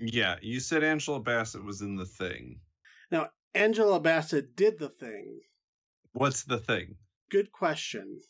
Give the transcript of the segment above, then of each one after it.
Yeah, you said Angela Bassett was in the thing. Now, Angela Bassett did the thing. What's the thing? Good question.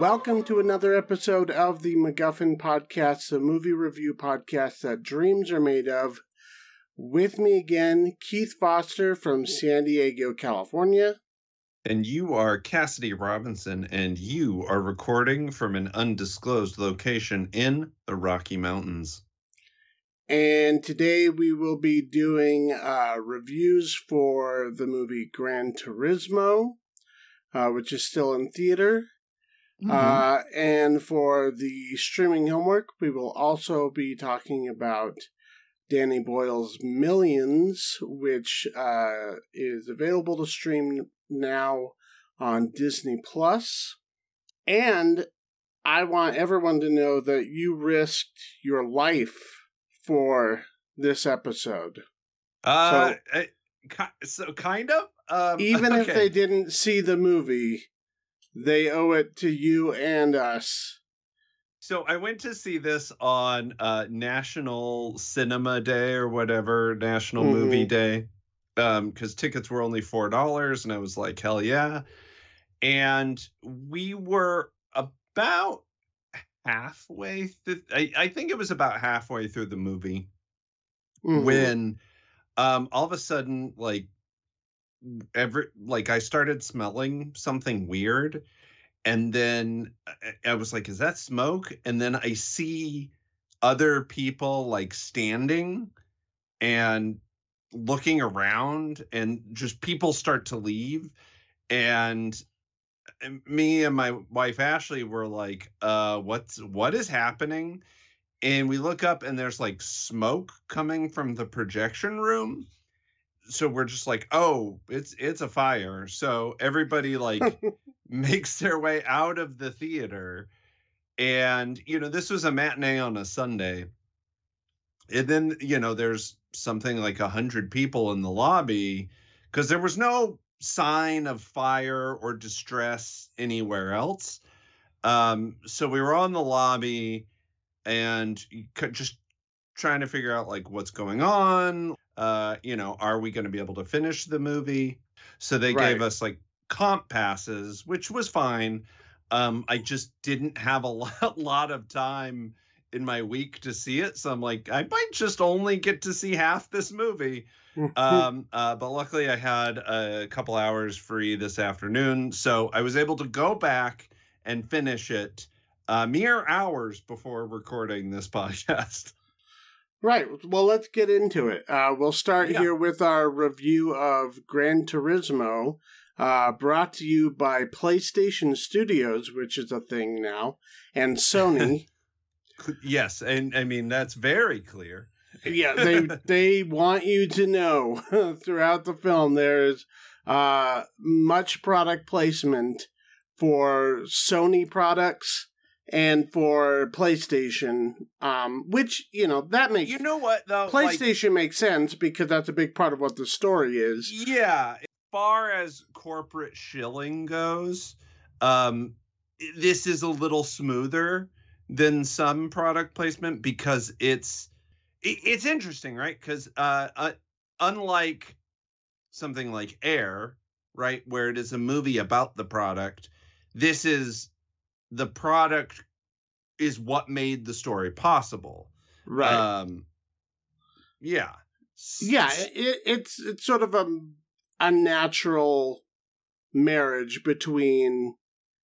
Welcome to another episode of the MacGuffin Podcast, the movie review podcast that dreams are made of. With me again, Keith Foster from San Diego, California. And you are Cassidy Robinson, and you are recording from an undisclosed location in the Rocky Mountains. And today we will be doing uh, reviews for the movie Gran Turismo, uh, which is still in theater. Mm-hmm. Uh, and for the streaming homework, we will also be talking about Danny Boyle's Millions, which uh, is available to stream now on Disney Plus. And I want everyone to know that you risked your life for this episode. Uh, so, so kind of. Um, even okay. if they didn't see the movie, they owe it to you and us. So I went to see this on uh, National Cinema Day or whatever, National mm-hmm. Movie Day, because um, tickets were only four dollars, and I was like, hell yeah! And we were about halfway through. I, I think it was about halfway through the movie mm-hmm. when um, all of a sudden, like every like I started smelling something weird and then I was like is that smoke? And then I see other people like standing and looking around and just people start to leave and me and my wife Ashley were like uh what's what is happening? And we look up and there's like smoke coming from the projection room so we're just like, oh, it's it's a fire. So everybody like makes their way out of the theater. And you know, this was a matinee on a Sunday. And then, you know, there's something like a hundred people in the lobby because there was no sign of fire or distress anywhere else. Um, so we were on the lobby and just trying to figure out like what's going on uh, you know, are we going to be able to finish the movie? So they right. gave us like comp passes, which was fine. Um, I just didn't have a lot, lot of time in my week to see it, so I'm like, I might just only get to see half this movie. um, uh, but luckily, I had a couple hours free this afternoon, so I was able to go back and finish it uh, mere hours before recording this podcast. Right. Well, let's get into it. Uh, we'll start yeah. here with our review of Gran Turismo, uh, brought to you by PlayStation Studios, which is a thing now, and Sony. yes, and I mean that's very clear. yeah, they they want you to know throughout the film there's uh, much product placement for Sony products and for PlayStation, um, which you know that makes you know what though PlayStation like, makes sense because that's a big part of what the story is. Yeah, as far as corporate shilling goes, um, this is a little smoother than some product placement because it's it, it's interesting, right? Because uh, uh, unlike something like Air, right, where it is a movie about the product, this is the product is what made the story possible. Right. Um, yeah. Yeah, it, it's it's sort of a a natural marriage between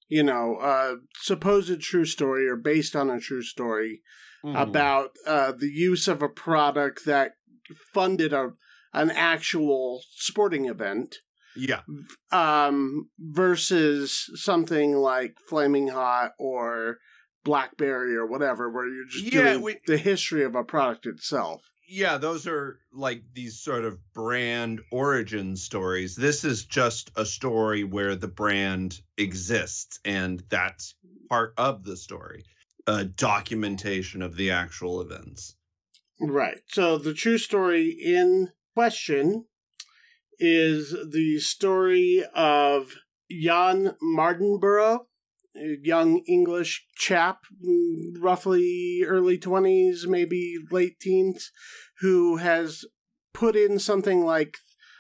you know a supposed true story or based on a true story mm. about uh, the use of a product that funded a an actual sporting event yeah. Um, versus something like Flamin' Hot or Blackberry or whatever, where you're just yeah, doing we, the history of a product itself. yeah, those are like these sort of brand origin stories. This is just a story where the brand exists, and that's part of the story. A documentation of the actual events. Right. So the true story in question is the story of Jan Mardenborough, a young English chap, roughly early 20s, maybe late teens, who has put in something like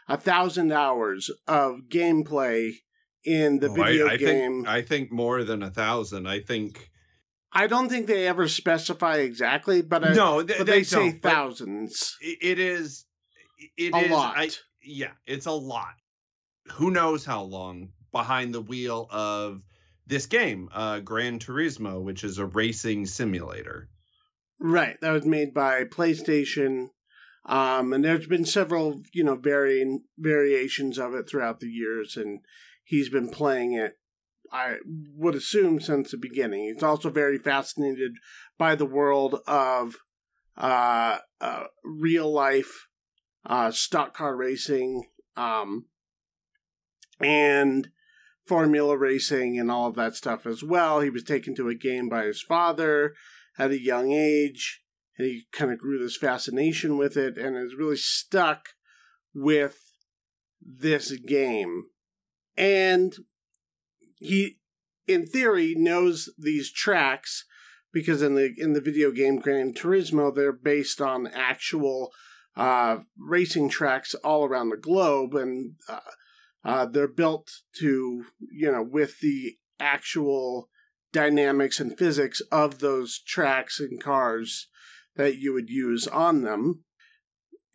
a thousand hours of gameplay in the Oh, video I, I game. Think, I think more than a thousand. I think I don't think they ever specify exactly, but, I, no, th- but they, say thousands. it- it is. It A is- lot. I, yeah, it's a lot. Who knows how long behind the wheel of this game, uh, Gran Turismo, which is a racing simulator. Right, that was made by PlayStation, um, and there's been several, you know, varying variations of it throughout the years, and he's been playing it. I would assume since the beginning. He's also very fascinated by the world of uh, uh, real life uh, stock car racing, um, and formula racing, and all of that stuff as well. He was taken to a game by his father at a young age, and he kind of grew this fascination with it and is really stuck with this game. And he, in theory, knows these tracks because in the in the video game Gran Turismo, they're based on actual uh, racing tracks all around the globe, and uh, uh, they're built to you know with the actual dynamics and physics of those tracks and cars that you would use on them.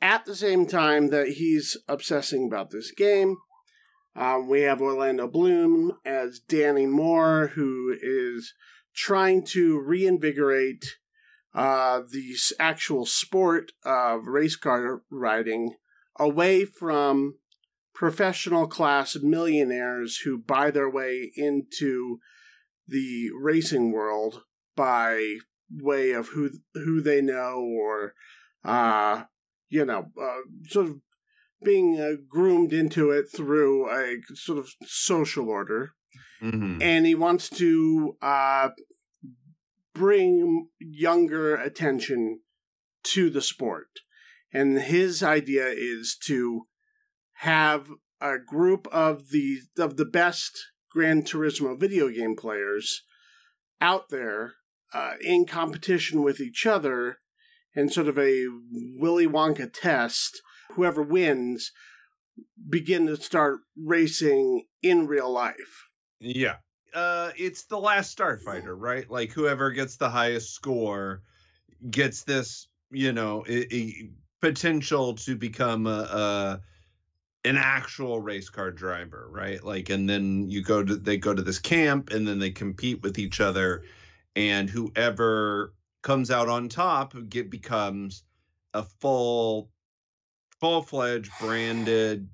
At the same time that he's obsessing about this game, um, we have Orlando Bloom as Danny Moore, who is trying to reinvigorate uh, the actual sport of race car riding away from professional class millionaires who buy their way into the racing world by way of who who they know or uh you know uh, sort of being uh, groomed into it through a sort of social order Mm-hmm. and he wants to uh bring younger attention to the sport and his idea is to have a group of the of the best Gran Turismo video game players out there uh, in competition with each other and sort of a Willy Wonka test. Whoever wins begin to start racing in real life. Yeah. Uh, it's the last starfighter, right? Like whoever gets the highest score gets this, you know, i i potential to become a, a an actual race car driver, right? Like, and then you go to they go to this camp, and then they compete with each other, and whoever comes out on top get becomes a full, full fledged branded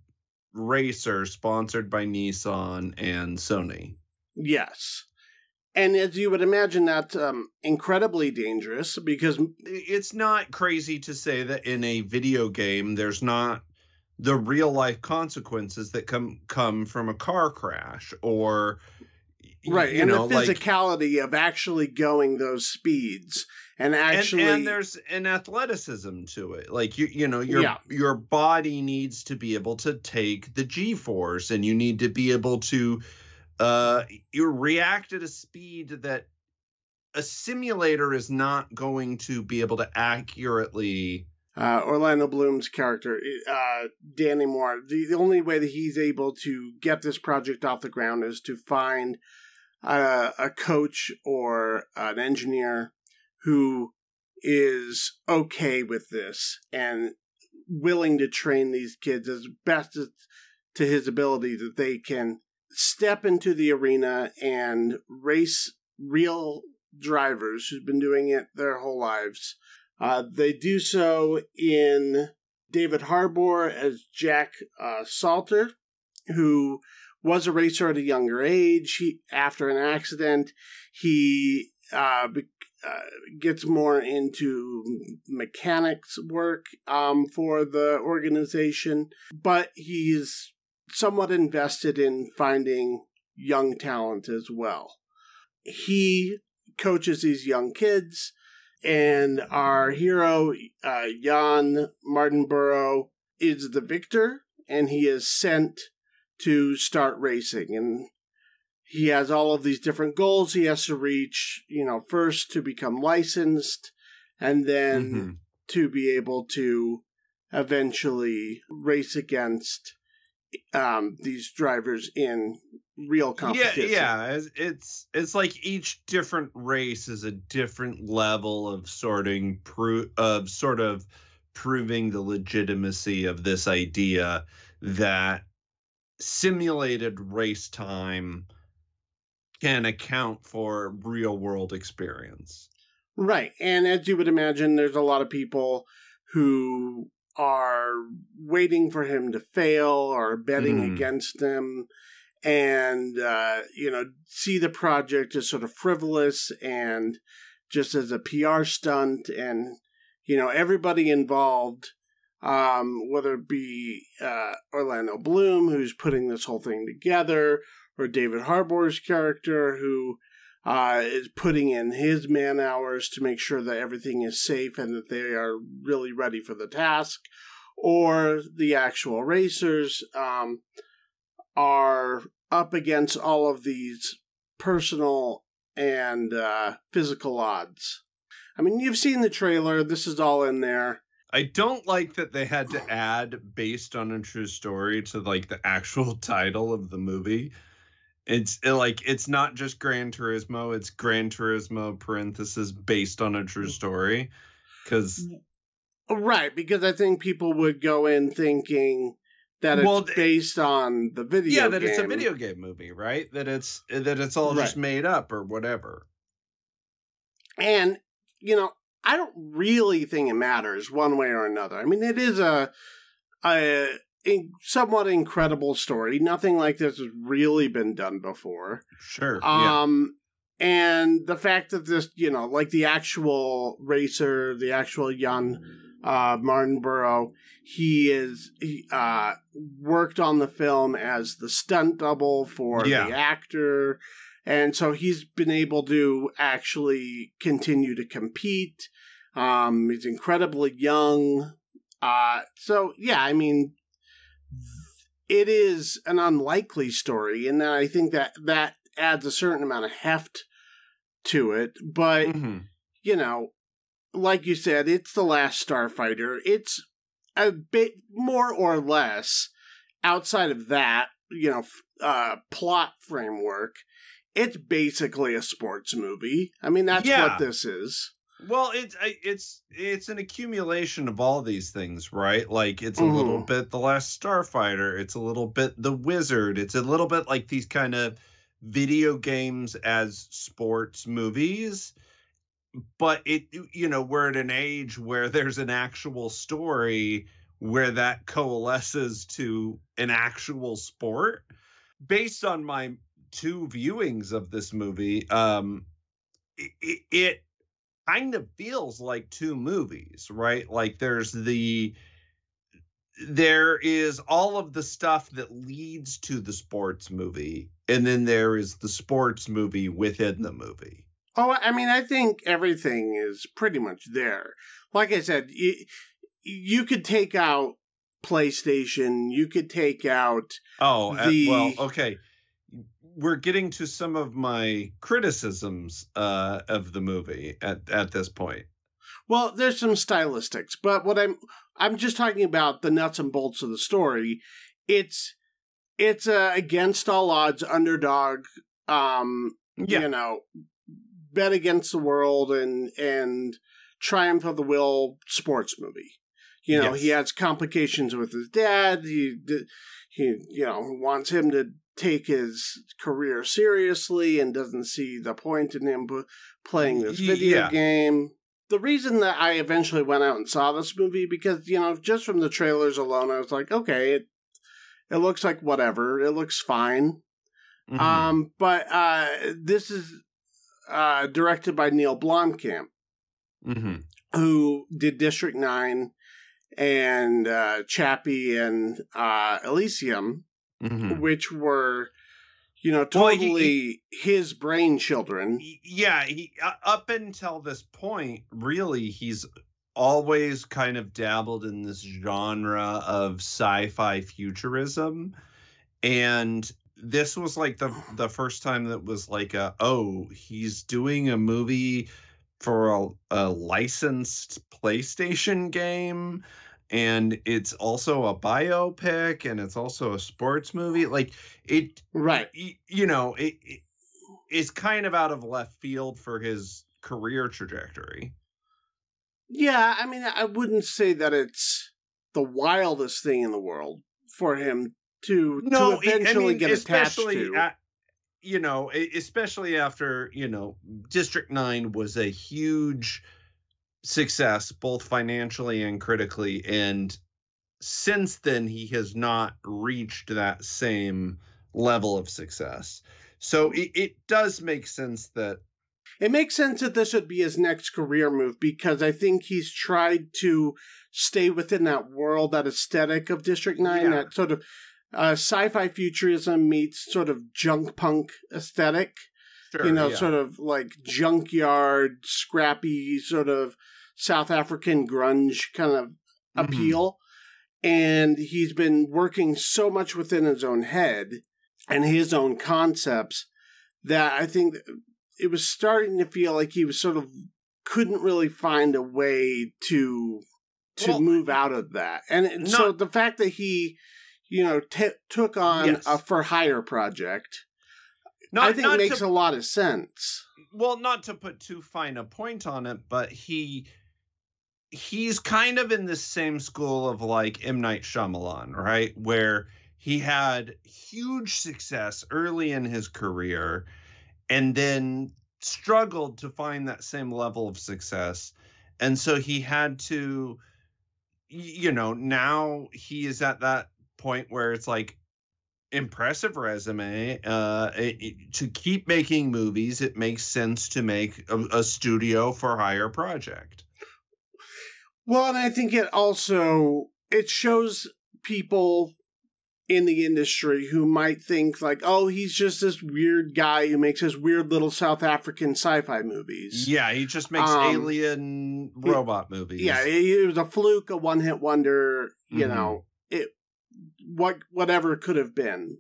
racer sponsored by Nissan and Sony. Yes. And as you would imagine, that's um, incredibly dangerous because It's not crazy to say that in a video game there's not the real life consequences that come come from a car crash or right you and know the like physicality of actually going those speeds and actually and, and there's an athleticism to it like you you know your Yeah. your body needs to be able to take the g force and you need to be able to uh you react at a speed that a simulator is not going to be able to accurately uh, Orlando Bloom's character, uh, Danny Moore, the, the only way that he's able to get this project off the ground is to find uh, a coach or an engineer who is okay with this and willing to train these kids as best as to his ability that they can step into the arena and race real drivers who've been doing it their whole lives. Uh, they do so in David Harbour as Jack uh, Salter, who was a racer at a younger age. He, after an accident, he uh, be- uh, gets more into mechanics work um, for the organization, but he's somewhat invested in finding young talent as well. He coaches these young kids, and our hero, uh, Jan Mardenborough, is the victor, and he is sent to start racing. And he has all of these different goals he has to reach, you know, first to become licensed, and then mm-hmm. to be able to eventually race against um, these drivers in real competition. Yeah, yeah, it's it's like each different race is a different level of sorting pro- of sort of proving the legitimacy of this idea that simulated race time can account for real world experience. Right. And as you would imagine, there's a lot of people who are waiting for him to fail or betting mm. against him and, uh, you know, see the project as sort of frivolous and just as a PR stunt. And, you know, everybody involved, um, whether it be uh, Orlando Bloom, who's putting this whole thing together, or David Harbour's character, who uh, is putting in his man hours to make sure that everything is safe and that they are really ready for the task, or the actual racers um, are up against all of these personal and uh, physical odds. I mean, you've seen the trailer. This is all in there. I don't like that they had to add based on a true story to like the actual title of the movie. It's it, like it's not just Gran Turismo; it's Gran Turismo parenthesis based on a true story. Because right, because I think people would go in thinking that it's well, based on the video. Yeah, that game. it's a video game movie, right? That it's that it's all right. just made up or whatever. And you know, I don't really think it matters one way or another. I mean, it is a a a somewhat incredible story. Nothing like this has really been done before. Sure. Um, yeah. and the fact that this, you know, like the actual racer, the actual Jan uh, Mardenborough, he is he, uh, worked on the film as the stunt double for yeah. the actor, and so he's been able to actually continue to compete. Um, he's incredibly young. Uh, so yeah, I mean, it is an unlikely story, and I think that that adds a certain amount of heft to it. But mm-hmm. you know, like you said, it's the last Starfighter. It's a bit more or less outside of that, you know, uh, plot framework. It's basically a sports movie. I mean, that's yeah. what this is. Well, it's it's it's an accumulation of all these things, right? Like it's a mm. little bit the last Starfighter, it's a little bit the Wizard, it's a little bit like these kind of video games as sports movies. But it you know, we're at an age where there's an actual story where that coalesces to an actual sport. Based on my two viewings of this movie, um it, it kind of feels like two movies, right? Like there's the there is all of the stuff that leads to the sports movie and then there is the sports movie within the movie. Oh, I mean, I think everything is pretty much there. Like I said, you, you could take out PlayStation, you could take out Oh, the... well, okay we're getting to some of my criticisms uh, of the movie at at this point. Well, there's some stylistics, but what I'm I'm just talking about the nuts and bolts of the story. It's it's a against all odds underdog. Um, yeah. you know, bet against the world and and triumph of the will sports movie. You know, yes. he has complications with his dad. He he you know wants him to take his career seriously and doesn't see the point in him playing this video yeah. game. The reason that I eventually went out and saw this movie because you know just from the trailers alone I was like okay it it looks like whatever it looks fine. Mm-hmm. Um but uh this is uh, directed by Neil Blomkamp, Mm-hmm. who did District 9 and uh, Chappie and uh, Elysium, Mm-hmm. which were, you know, Well, he- totally his brain children. Yeah, he uh, up until this point, really, he's always kind of dabbled in this genre of sci-fi futurism, and this was like the oh. the first time that was like a oh he's doing a movie for a, a licensed PlayStation game and it's also a biopic and it's also a sports movie. Like it Right. you know it, it is kind of out of left field for his career trajectory. Yeah, I mean, I wouldn't say that it's the wildest thing in the world for him to, no to I- I mean, get attached to. a- you know especially after you know district 9 was a huge success both financially and critically and since then he has not reached that same level of success so it, it does make sense that It makes sense that this would be his next career move because I think he's tried to stay within that world, that aesthetic of District 9, Yeah. that sort of uh, sci fi futurism meets sort of junk punk aesthetic. sure, you know, yeah. sort of like junkyard, scrappy, sort of South African grunge kind of Mhm. appeal. And he's been working so much within his own head and his own concepts that I think it was starting to feel like he was sort of couldn't really find a way to to Well, move out of that. And it- so the fact that he, you know, t- took on Yes. a for hire project, Not, I think not makes to a lot of sense. well not to put too fine a point on it but he he's kind of in the same school of like M Night Shyamalan right where he had huge success early in his career and then struggled to find that same level of success and so he had to you know now he is at that point where it's like impressive resume uh it, it- to keep making movies it makes sense to make a, a studio for hire project Well, and I think it also it shows people in the industry who might think like, oh, he's just this weird guy who makes his weird little South African sci-fi movies. yeah he just makes Um, alien robot movies Yeah, it, it was a fluke, a one-hit wonder. You Mhm. know, it what whatever could have been.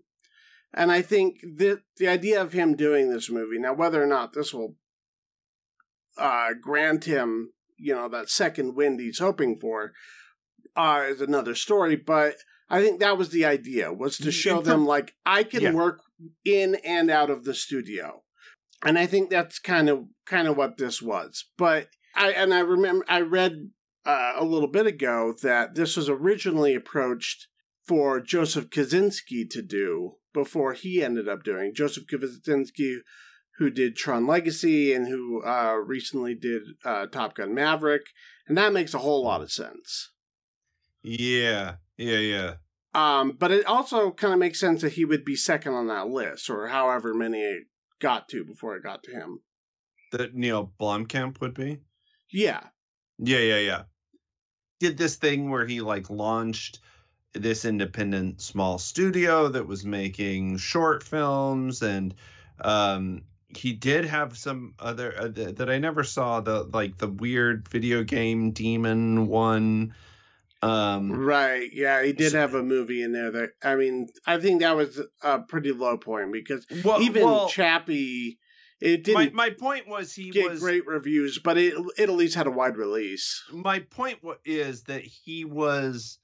And I think the the idea of him doing this movie now, whether or not this will uh, grant him, you know, that second wind he's hoping for, uh, is another story. But I think that was the idea was to show them like I can Yeah. work in and out of the studio, and I think that's kind of kind of what this was. But I and I remember I read uh, a little bit ago that this was originally approached for Joseph Kosinski to do before he ended up doing. Joseph Kosinski, who did Tron Legacy and who uh, recently did uh, Top Gun Maverick, and that makes a whole lot of sense. yeah yeah yeah. Um, but it also kind of makes sense that he would be second on that list, or however many it got to before it got to him. that neil blomkamp would be? Yeah, yeah yeah yeah. Did this thing where he like launched this independent small studio that was making short films and um he did have some other uh, th- that I never saw the like the weird video game demon one um right. Yeah, he did have a movie in there that I mean, I think that was a pretty low point because well, even well, Chappie, it didn't my point was he get was great reviews, but it it at least had a wide release. my point is that he was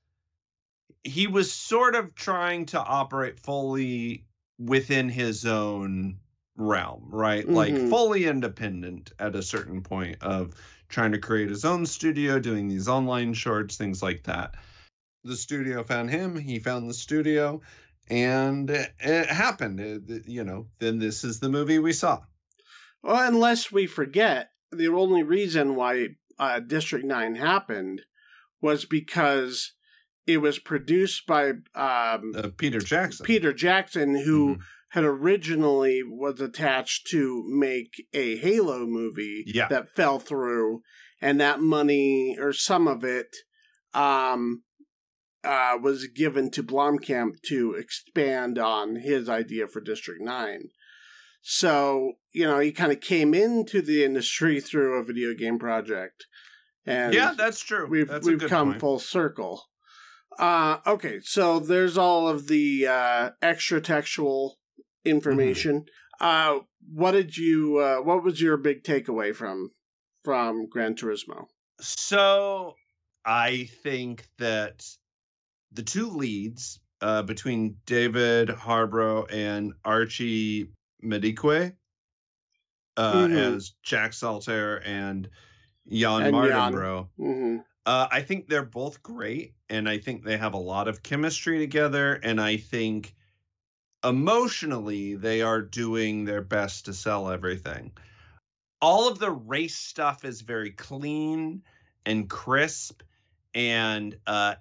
he was sort of trying to operate fully within his own realm right? Like Mhm. fully independent at a certain point of trying to create his own studio doing these online shorts things like that. The studio found him he found the studio and it, it happened. It- you know then this is the movie we saw. Well, unless we forget, the only reason why uh, District 9 happened was because it was produced by um, uh, peter jackson Peter Jackson, who Mhm. had originally was attached to make a Halo movie Yeah. that fell through, and that money or some of it um, uh, was given to Blomkamp to expand on his idea for District Nine. So you know he kind of came into the industry through a video game project, and yeah, that's true. we've that's we've come point. full circle. Uh, okay, so there's all of the uh, extra textual information. Mm-hmm. Uh, what did you? Uh, what was your big takeaway from from Gran Turismo? So I think that the two leads uh, between David Harborough and Archie Madekwe uh, Mhm. as Jack Salter and Jan And Jan. Mardenborough. Uh, I think they're both great, and I think they have a lot of chemistry together. And I think emotionally, they are doing their best to sell everything. All of the race stuff is very clean and crisp and uh,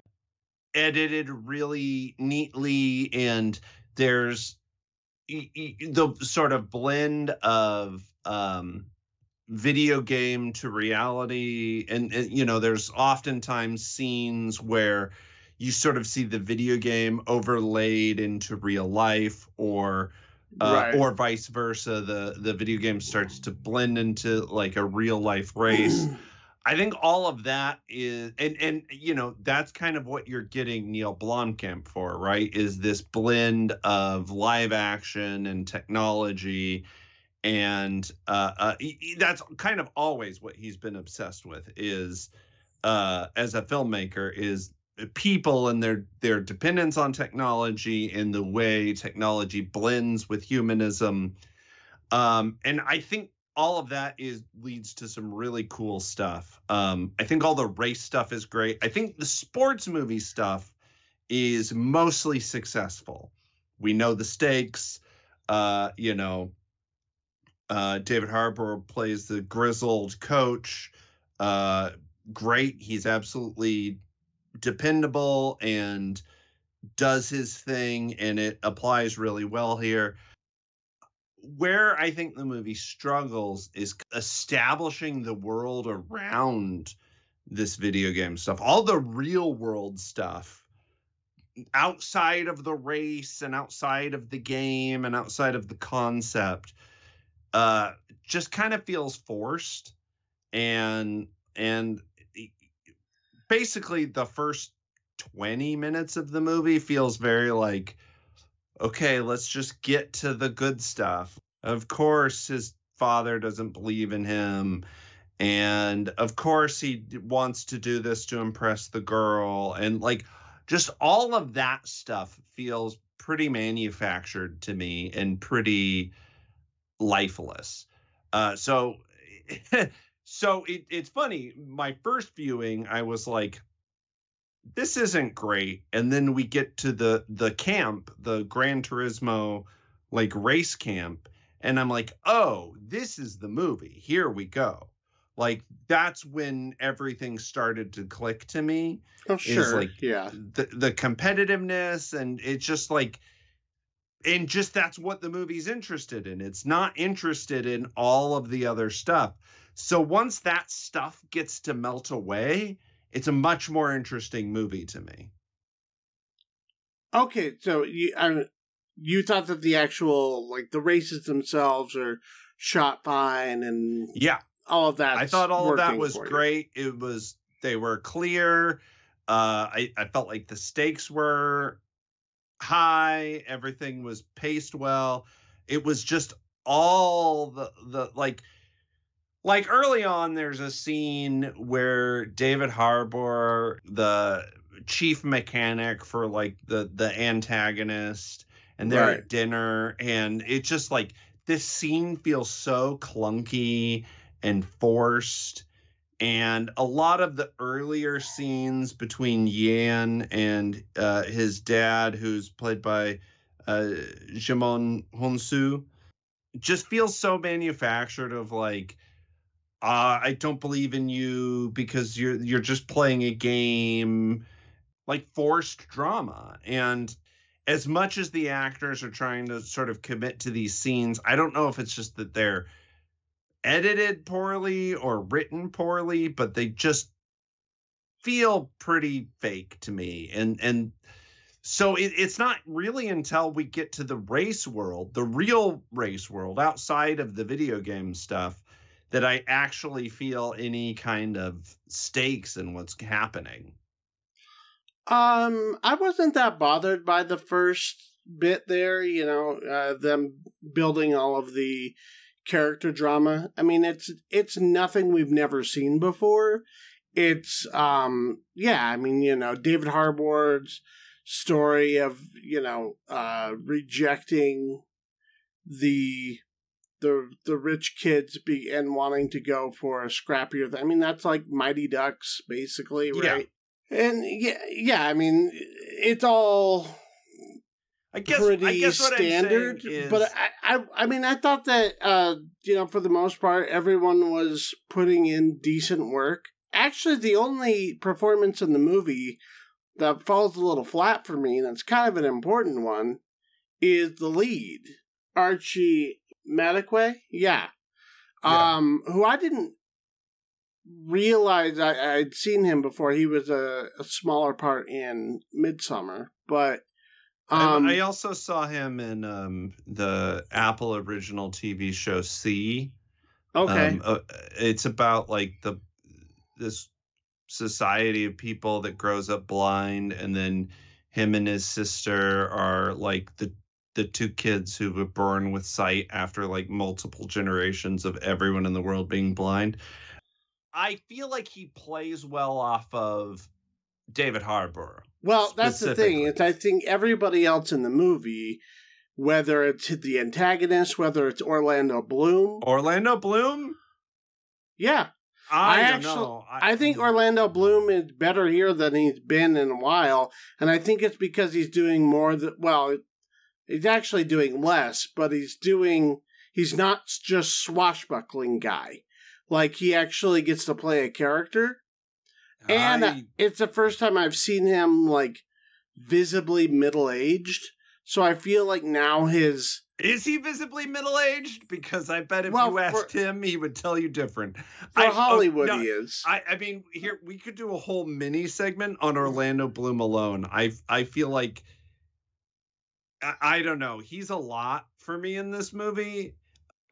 edited really neatly. And there's the sort of blend of um, video game to reality and, and you know there's oftentimes scenes where you sort of see the video game overlaid into real life or uh, right. or vice versa the the video game starts to blend into like a real life race i think all of that is and and you know that's kind of what you're getting neil blomkamp for right is this blend of live action and technology and uh, uh he- that's kind of always what he's been obsessed with is uh as a filmmaker is people and their their dependence on technology and the way technology blends with humanism. Um and i think all of that is leads to some really cool stuff. Um i think all the race stuff is great. I think the sports movie stuff is mostly successful. We know the stakes uh you know uh, David Harbour plays the grizzled coach. Uh, great. He's absolutely dependable and does his thing, and it applies really well here. Where I think the movie struggles is establishing the world around this video game stuff, all the real world stuff outside of the race and outside of the game and outside of the concept uh just kind of feels forced and and basically the first 20 minutes of the movie feels very like okay let's just get to the good stuff. Of course his father doesn't believe in him and of course he wants to do this to impress the girl and like just all of that stuff feels pretty manufactured to me and pretty lifeless. Uh, so, so it, it's funny. My first viewing, I was like, "This isn't great," and then we get to the the camp, the Gran Turismo like race camp, and I'm like, "Oh, this is the movie. Here we go." Like that's when everything started to click to me Oh, sure. like- yeah. the the competitiveness and it's just like and just that's what the movie's interested in. It's not interested in all of the other stuff. So once that stuff gets to melt away it's a much more interesting movie to me. Okay, so you I, you thought that the actual like the races themselves are shot fine and yeah. all of that. i thought all of that was great. It was they were clear. Uh i i felt like the stakes were high everything was paced well it was just all the the like like early on there's a scene where david harbour the chief mechanic for like the the antagonist and they're Right. at dinner and it's just like this scene feels so clunky and forced and a lot of the earlier scenes between Jan and uh, his dad, who's played by uh, Djimon Hounsou, just feels so manufactured. Of like, uh, I don't believe in you because you're you're just playing a game, like forced drama, and as much as the actors are trying to sort of commit to these scenes, I don't know if it's just that they're edited poorly or written poorly, but they just feel pretty fake to me. And and so it, it's not really until we get to the race world, the real race world outside of the video game stuff, that I actually feel any kind of stakes in what's happening. Um, I wasn't that bothered by the first bit there, you know, uh, them building all of the character drama. I mean, it's it's nothing we've never seen before. It's um yeah, I mean, you know, David Harbour's story of, you know, uh rejecting the the the rich kids be and wanting to go for a scrappier I mean, that's like Mighty Ducks basically, right? Yeah. And yeah, yeah, I mean, it's all I guess pretty I guess standard. Is... But I, I, I mean, I thought that uh, you know, for the most part, everyone was putting in decent work. Actually, the only performance in the movie that falls a little flat for me, and it's kind of an important one, is the lead, Archie Madekwe. Yeah. yeah. Um, who I didn't realize I, I'd seen him before. He was a, a smaller part in Midsommar, but um, I also saw him in um, the Apple original TV show See. Okay. Um, uh, it's about like the this society of people that grows up blind, and then him and his sister are like the the two kids who were born with sight after like multiple generations of everyone in the world being blind. I feel like he plays well off of David Harbour. Well, that's the thing. It's I think everybody else in the movie, whether it's the antagonist, whether it's Orlando Bloom, Orlando Bloom, yeah, I, I actually, I, I, think Orlando Bloom is better here than he's been in a while, and I think it's because he's doing more. That well, he's actually doing less, but he's doing. He's not just swashbuckling guy. Like he actually gets to play a character and I... it's the first time I've seen him like visibly middle aged. So I feel like now his is he visibly middle aged? Because I bet if well, you asked for, him, he would tell you different. For I, oh, Hollywood, oh, no, he is. I, I mean, here we could do a whole mini segment on Orlando Bloom alone. I I feel like I, I don't know. He's a lot for me in this movie,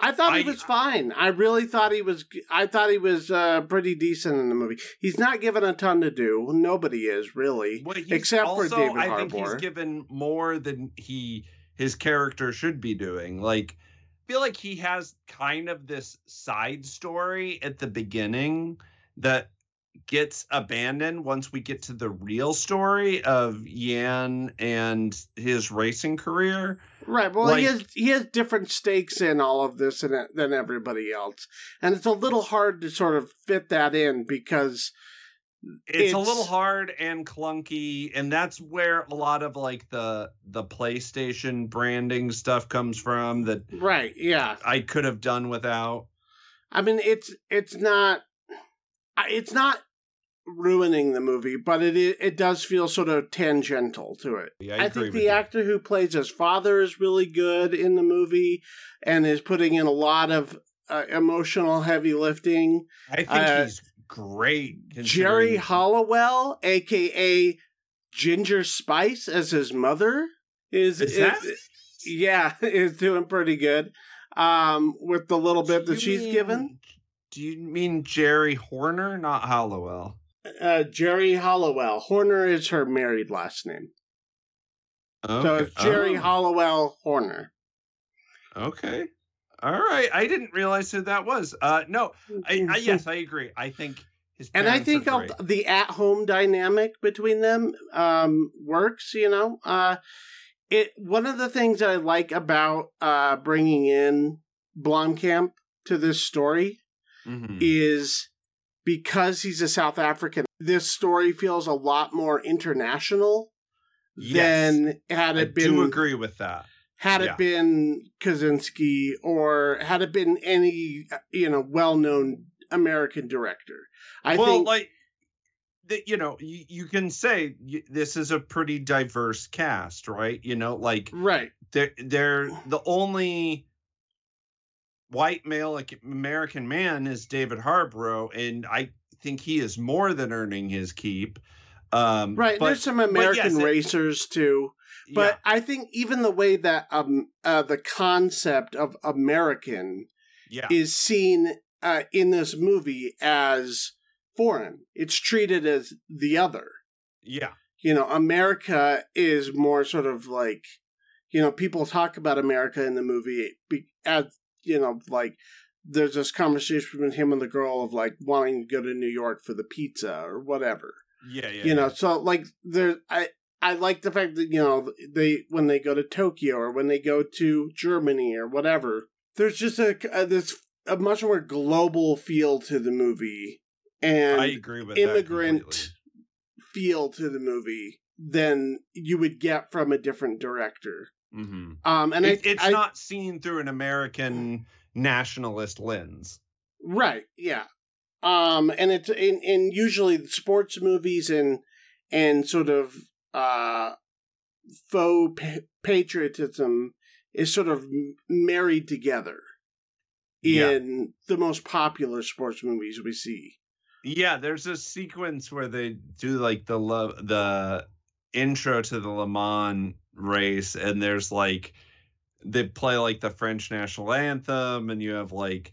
I thought he was fine. I really thought he was. I thought he was uh, pretty decent in the movie. He's not given a ton to do. Nobody is really, except also, for David Harbour. I think he's given more than he his character should be doing. Like, I feel like he has kind of this side story at the beginning that gets abandoned once we get to the real story of Jan and his racing career. Right. Well, like, he has he has different stakes in all of this than than everybody else, and it's a little hard to sort of fit that in because it's, it's, a little hard and clunky and that's where a lot of like the the PlayStation branding stuff comes from that Right, yeah. I could have done without. I mean, it's it's not it's not ruining the movie, but it it does feel sort of tangential to it. Yeah, I, I think the actor who plays his father is really good in the movie and is putting in a lot of uh, emotional heavy lifting. I think uh, he's great. Geri Halliwell, aka Ginger Spice, as his mother, is, is yeah, is doing pretty good. Um, with the little bit that she's mean, given. Do you mean Geri Horner, not Halliwell? Uh, Geri Halliwell. Horner is her married last name. Okay. So it's Geri oh. Halliwell Horner. Okay. All right. I didn't realize who that was. Uh, no. I, I yes, I agree. I think his and I think the at-home dynamic between them um, works. You know, uh, it. One of the things that I like about uh, bringing in Blomkamp to this story mm-hmm. is because he's a South African, this story feels a lot more international yes. than had it I been. do agree with that. Had yeah. it been Kosinski or had it been any you know well known American director, I well, think like that you know you, you can say this is a pretty diverse cast, right? You know, like right. they're they're the only white male American man is David Harborough, and I think he is more than earning his keep. Um, Right. but- There's some American yes, it- racers too. But I think even the way that um uh, the concept of American yeah, is seen uh, in this movie as foreign. It's treated as the other. yeah, You know, America is more sort of like, you know, people talk about America in the movie as, you know, like there's this conversation between him and the girl of like wanting to go to New York for the pizza or whatever. yeah, yeah. you know, yeah. so like there, I I like the fact that you know they when they go to Tokyo or when they go to Germany or whatever, there's just a, a this a much more global feel to the movie and I agree with immigrant feel to the movie than you would get from a different director. Hmm Um, and it, I, it's I, not seen through an American nationalist lens. Right. Yeah. Um, and it's in, in usually sports movies and and sort of uh faux pa- patriotism is sort of married together Yeah. in the most popular sports movies we see. Yeah, there's a sequence where they do like the love the intro to the Le Mans race, and there's like they play like the French national anthem, and you have like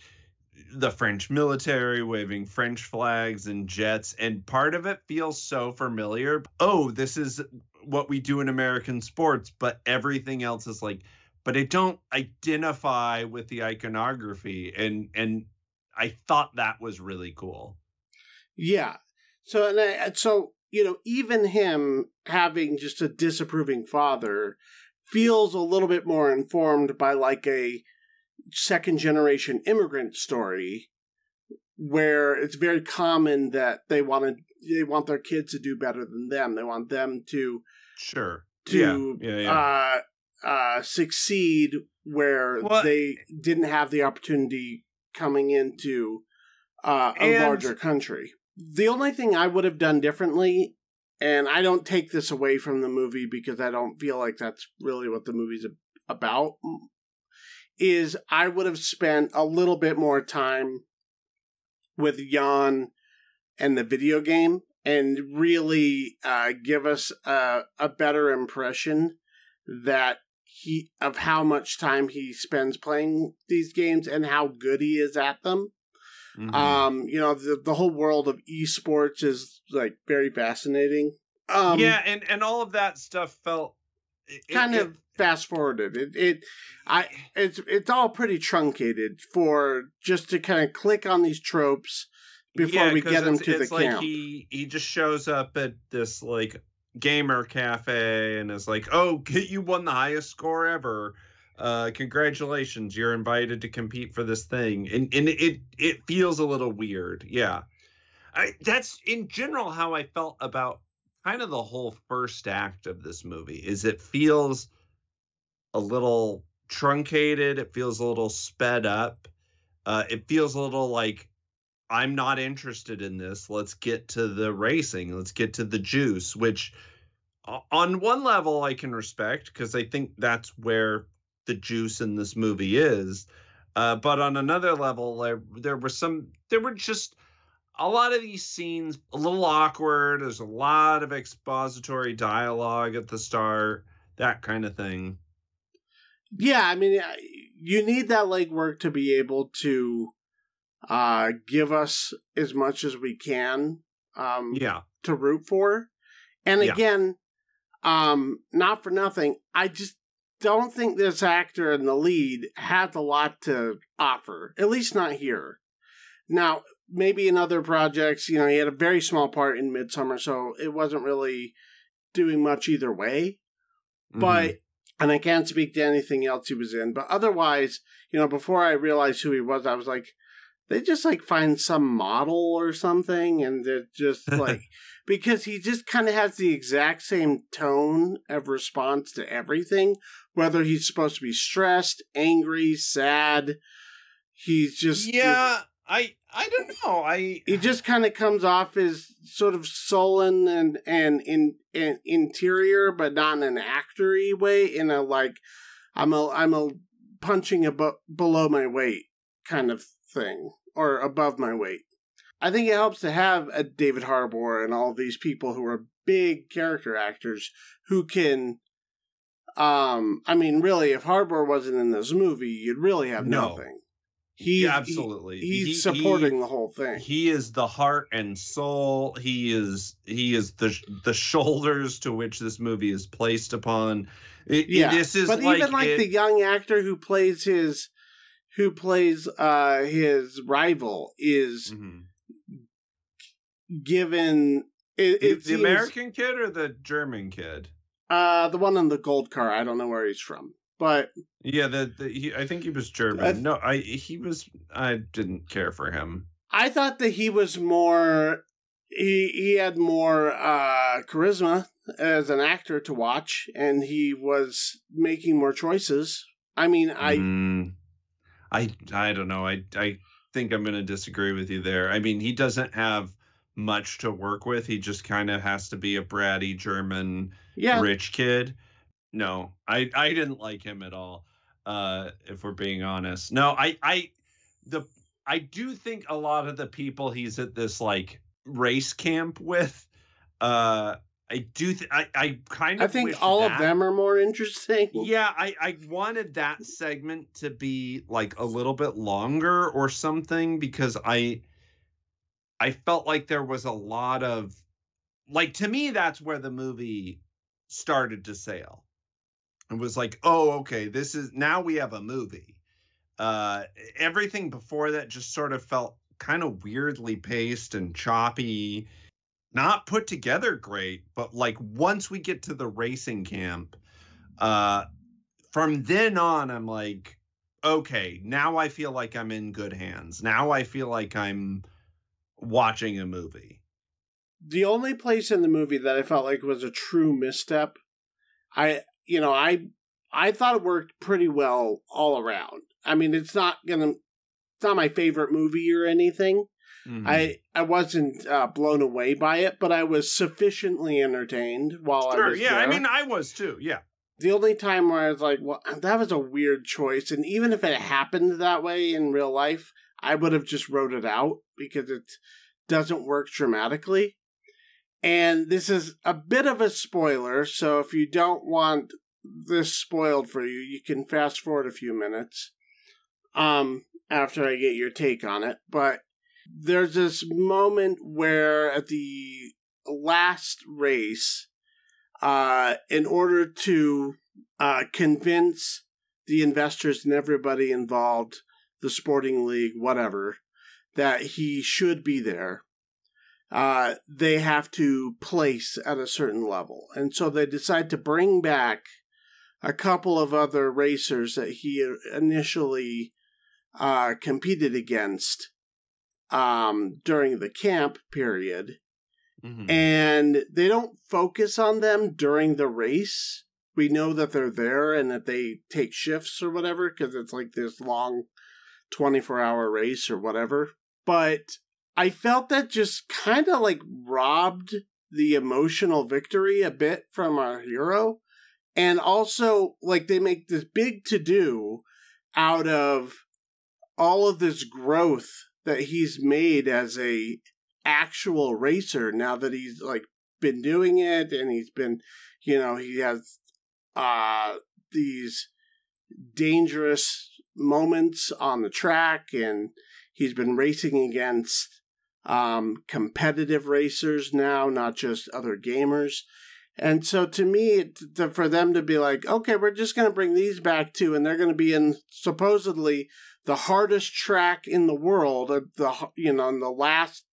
the French military waving French flags and jets, and part of it feels so familiar. Oh, this is what we do in American sports, but everything else is like, but I don't identify with the iconography, and and I thought that was really cool. Yeah. So and I, so you know even him having just a disapproving father feels a little bit more informed by like a second generation immigrant story where it's very common that they want to they want their kids to do better than them. They want them to Sure. to yeah, yeah, yeah. uh uh succeed where Well, they didn't have the opportunity coming into uh, a larger country. The only thing I would have done differently, and I don't take this away from the movie because I don't feel like that's really what the movie's about, is I would have spent a little bit more time with Jan and the video game and really uh, give us a, a better impression that he of how much time he spends playing these games and how good he is at them. Mhm. Um, you know, the the whole world of esports is like very fascinating. Um, yeah, and and all of that stuff felt it- kind it- of fast forwarded. It, it, I, it's it's all pretty truncated for just to kind of click on these tropes before yeah, we get him it's- to the it's like camp. he he just shows up at this like gamer cafe and is like, "Oh, you won the highest score ever." Uh, congratulations! You're invited to compete for this thing, and and it it feels a little weird. Yeah, I, that's in general how I felt about kind of the whole first act of this movie. Is it feels a little truncated. It feels a little sped up. Uh, it feels a little like I'm not interested in this. Let's get to the racing. Let's get to the juice, which on one level I can respect because I think that's where the juice in this movie is. Uh, but on another level, there, there were some, there were just a lot of these scenes a little awkward. There's a lot of expository dialogue at the start, that kind of thing. Yeah, I mean, you need that legwork to be able to uh, give us as much as we can um, Yeah. to root for. And Yeah. again, um, not for nothing, I just don't think this actor in the lead had a lot to offer, at least not here. Now, maybe in other projects, you know, he had a very small part in Midsommar, so it wasn't really doing much either way Mhm. but and I can't speak to anything else he was in. But otherwise, you know, before I realized who he was, I was like, they just like find some model or something, and they're just like because he just kind of has the exact same tone of response to everything, whether he's supposed to be stressed, angry, sad. He's just yeah I I don't know. I he just kind of comes off as sort of sullen and and in, in interior, but not in an actory way. In a like, I'm a I'm a punching above below my weight kind of thing, or above my weight. I think it helps to have a David Harbour and all these people who are big character actors who can um I mean really if Harbour wasn't in this movie you'd really have No. nothing. He Yeah, absolutely. he- he's He- supporting he- the whole thing. He is the heart and soul. He is he is the the shoulders to which this movie is placed upon. It, yeah. this is but like, even like it- the young actor who plays his who plays uh his rival is Mhm. given it, the, it the seems- American kid or the German kid. Uh the one in the gold car I don't know where he's from but Yeah, the, the he, I think he was German. I- no, I he was. I didn't care for him. I thought that he was more he he had more uh charisma as an actor to watch and he was making more choices. I mean, I Mm, I I don't know. I I think I'm going to disagree with you there. I mean, he doesn't have much to work with. He just kind of has to be a bratty German yeah, rich kid. No, I I didn't like him at all. Uh, if we're being honest, no, I I the I do think a lot of the people he's at this like race camp with, uh, I do th- I I kind of I think all of them are more interesting. yeah, I, I wanted that segment to be like a little bit longer or something because I I felt like there was a lot of like to me that's where the movie started to sail. and was like, oh, okay, this is now we have a movie. Uh everything before that just sort of felt kind of weirdly paced and choppy, not put together great, but like once we get to the racing camp, uh from then on i'm like okay now i feel like i'm in good hands now i feel like i'm watching a movie the only place in the movie that I felt like was a true misstep, I you know I I thought it worked pretty well all around. I mean, it's not gonna it's not my favorite movie or anything. Mhm. I I wasn't uh, blown away by it, but I was sufficiently entertained while I sure was yeah i mean i was too yeah the only time where I was like, well, that was a weird choice, and even if it happened that way in real life, I would have just wrote it out because it doesn't work dramatically. And this is a bit of a spoiler, so if you don't want this spoiled for you, you can fast forward a few minutes um after I get your take on it. But there's this moment where at the last race, uh, in order to uh, convince the investors and everybody involved, the sporting league, whatever, that he should be there, uh, they have to place at a certain level. And so they decide to bring back a couple of other racers that he initially uh, competed against um, during the camp period Mhm. and they don't focus on them during the race. We know that they're there and that they take shifts or whatever because it's like this long 24 hour race or whatever. But I felt that just kind of like robbed the emotional victory a bit from our hero. And also, like, they make this big to do out of all of this growth that he's made as a actual racer now that he's like been doing it and he's been you know he has uh these dangerous moments on the track and he's been racing against um competitive racers now not just other gamers and so to me to, for them to be like okay we're just going to bring these back too and they're going to be in supposedly the hardest track in the world uh, the you know in the last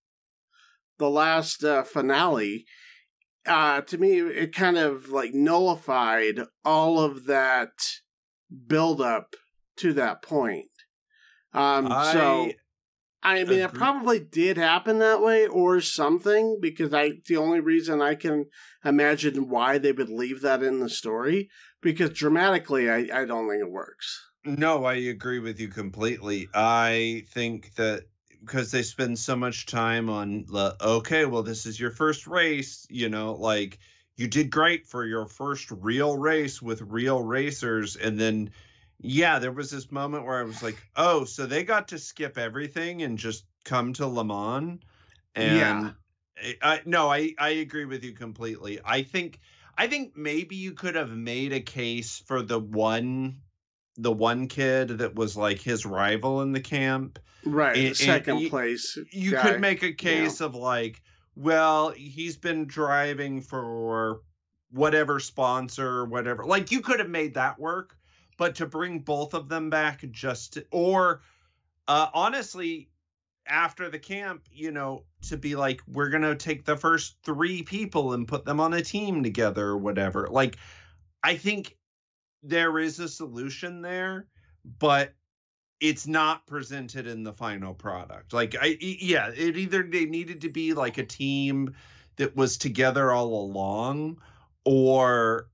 the last uh, finale, uh, to me, it kind of like nullified all of that build up to that point. Um, so I mean, it mm-hmm. probably did happen that way or something because I the only reason I can imagine why they would leave that in the story because dramatically, I, I don't think it works. No, I agree with you completely. I think that because they spend so much time on the okay, well, this is your first race, you know, like you did great for your first real race with real racers, and then yeah, there was this moment where I was like, oh, so they got to skip everything and just come to Le Mans, and Yeah. I, I no, I I agree with you completely. I think I think maybe you could have made a case for the one the one kid that was like his rival in the camp. Right, And- the and second you- place. You could make a case of like, well, he's been driving for whatever sponsor, whatever. Like you could have made that work, but to bring both of them back just to, or uh honestly after the camp, you know, to be like we're to take the first 3 people and put them on a team together or whatever. Like I think there is a solution there, but it's not presented in the final product. Like I yeah, it either they needed to be like a team that was together all along or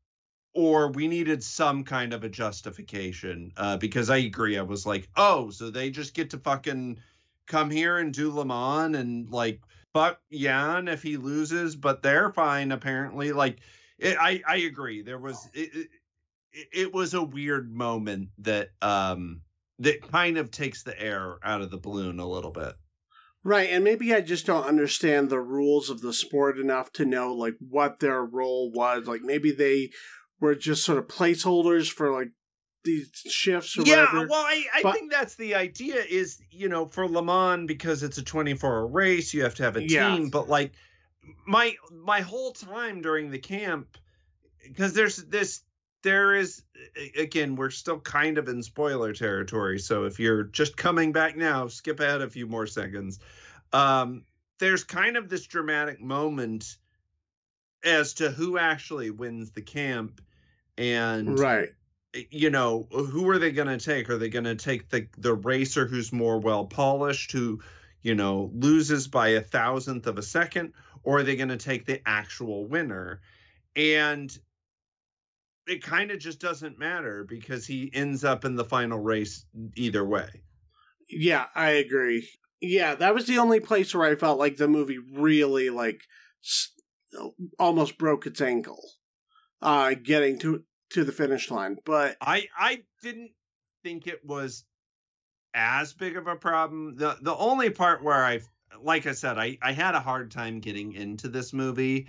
or we needed some kind of a justification uh because I agree I was like, "Oh, so they just get to fucking come here and do Le Mans and like fuck Jan if he loses, but they're fine apparently." Like it, I I agree. There was it, it, it was a weird moment that um that kind of takes the air out of the balloon a little bit. Right, and maybe I just don't understand the rules of the sport enough to know like what their role was. Like maybe they were just sort of placeholders for like these shifts or Yeah, whatever. well, I, I But- think that's the idea. Is you know for Le Mans because it's a twenty four hour race, you have to have a Yeah. team. But like my my whole time during the camp, because there's this there is again we're still kind of in spoiler territory. So if you're just coming back now, skip ahead a few more seconds. Um, there's kind of this dramatic moment as to who actually wins the camp and right. you know who are they going to take are they going to take the the racer who's more well polished who you know loses by a thousandth of a second or are they going to take the actual winner and it kind of just doesn't matter because he ends up in the final race either way Yeah, I agree. Yeah, that was the only place where I felt like the movie really like almost broke its ankle uh getting to to the finish line. But I I didn't think it was as big of a problem. The the only part where I like I said, I, I had a hard time getting into this movie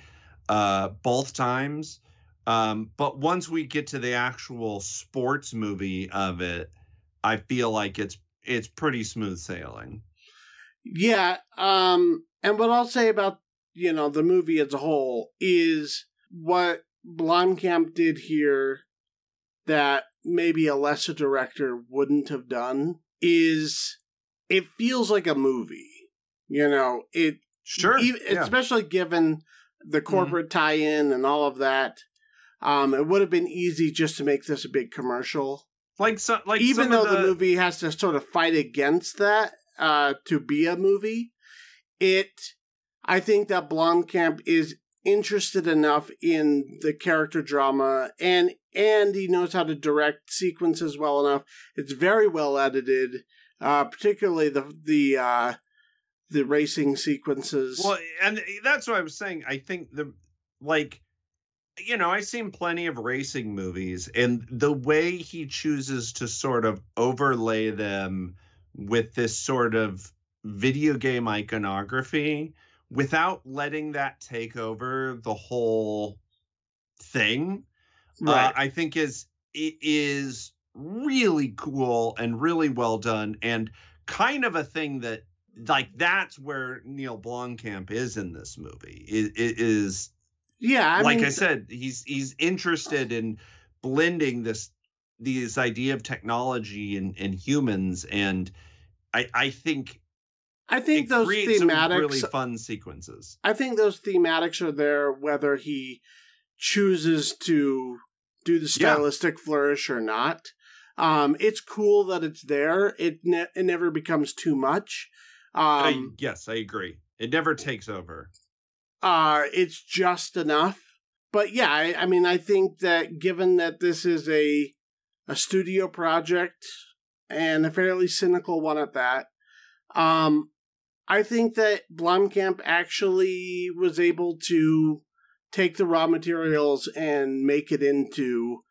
uh both times. Um but once we get to the actual sports movie of it, I feel like it's it's pretty smooth sailing. Yeah, um and what I'll say about, you know, the movie as a whole is what Blomkamp did here that maybe a lesser director wouldn't have done is it feels like a movie. You know, it Sure. even, yeah. Mm-hmm. especially given the corporate tie-in and all of that. Um, it would have been easy just to make this a big commercial Like so like even some though of the, movie has to sort of fight against that uh, to be a movie, it I think that Blomkamp is interested enough in the character drama and and he knows how to direct sequences well enough. It's very well edited, uh, particularly the the uh, the racing sequences. Well, and that's what I was saying. I think the like you know, I've seen plenty of racing movies and the way he chooses to sort of overlay them with this sort of video game iconography without letting that take over the whole thing right. uh, I think is it is really cool and really well done and kind of a thing that like that's where Neil Blomkamp is in this movie. It, it is yeah, I like mean, I said, he's he's interested in blending this this idea of technology and, and humans and I I think I think those thematics really fun sequences. I think those thematics are there whether he chooses to do the Yeah. stylistic flourish or not. Um, it's cool that it's there. It ne- it never becomes too much. I, Um, yes, I agree. It never takes over. uh, it's just enough. But yeah, I, I mean, I think that given that this is a a studio project and a fairly cynical one at that, um, I think that Blomkamp actually was able to take the raw materials and make it into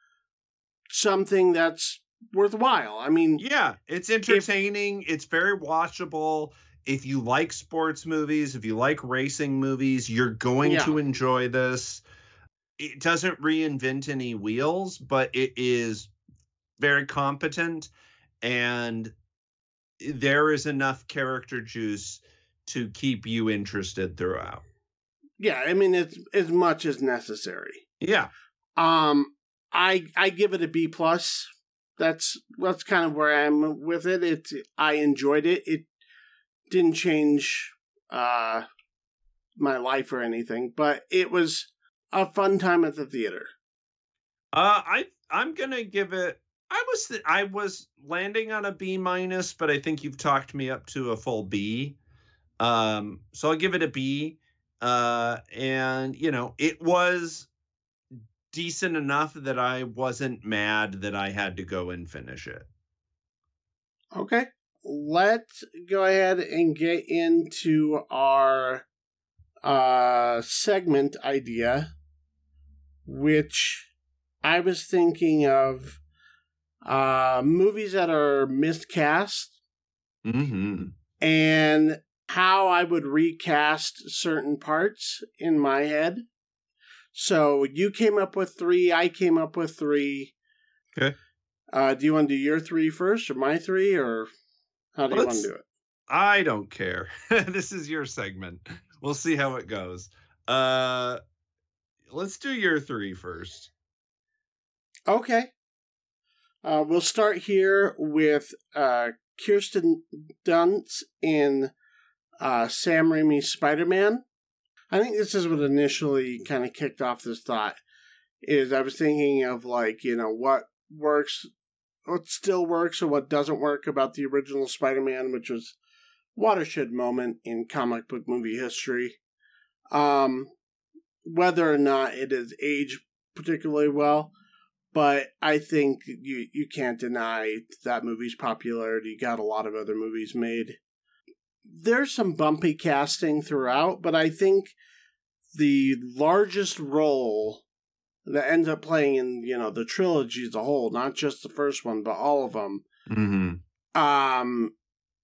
something that's worthwhile. I mean, yeah, it's entertaining. If, it's very watchable. If you like sports movies, if you like racing movies, you're going yeah. to enjoy this. It doesn't reinvent any wheels, but it is very competent and there is enough character juice to keep you interested throughout. Yeah, I mean it's as much as necessary. Yeah. Um I I give it a B plus. That's that's kind of where I am with it. It I enjoyed it. It didn't change uh my life or anything, but it was a fun time at the theater. Uh I I'm going to give it I was th- I was landing on a B minus, but I think you've talked me up to a full B. Um, so I'll give it a B. Uh, and you know, it was decent enough that I wasn't mad that I had to go and finish it. Okay. Let's go ahead and get into our uh segment idea which I was thinking of uh, movies that are miscast, mm-hmm. and how I would recast certain parts in my head. So you came up with three, I came up with three. Okay. Uh, do you want to do your three first, or my three, or how do Let's, you want to do it? I don't care. this is your segment. We'll see how it goes. Uh, let's do your three first. Okay. Uh, we'll start here with uh, Kirsten Dunst in uh, Sam Raimi's Spider Man. I think this is what initially kind of kicked off this thought. Is I was thinking of like you know what works, what still works, or what doesn't work about the original Spider Man, which was watershed moment in comic book movie history. Um, whether or not it has aged particularly well, but I think you you can't deny that movie's popularity got a lot of other movies made. There's some bumpy casting throughout, but I think the largest role that ends up playing in you know the trilogy as a whole, not just the first one, but all of them, mm-hmm. um,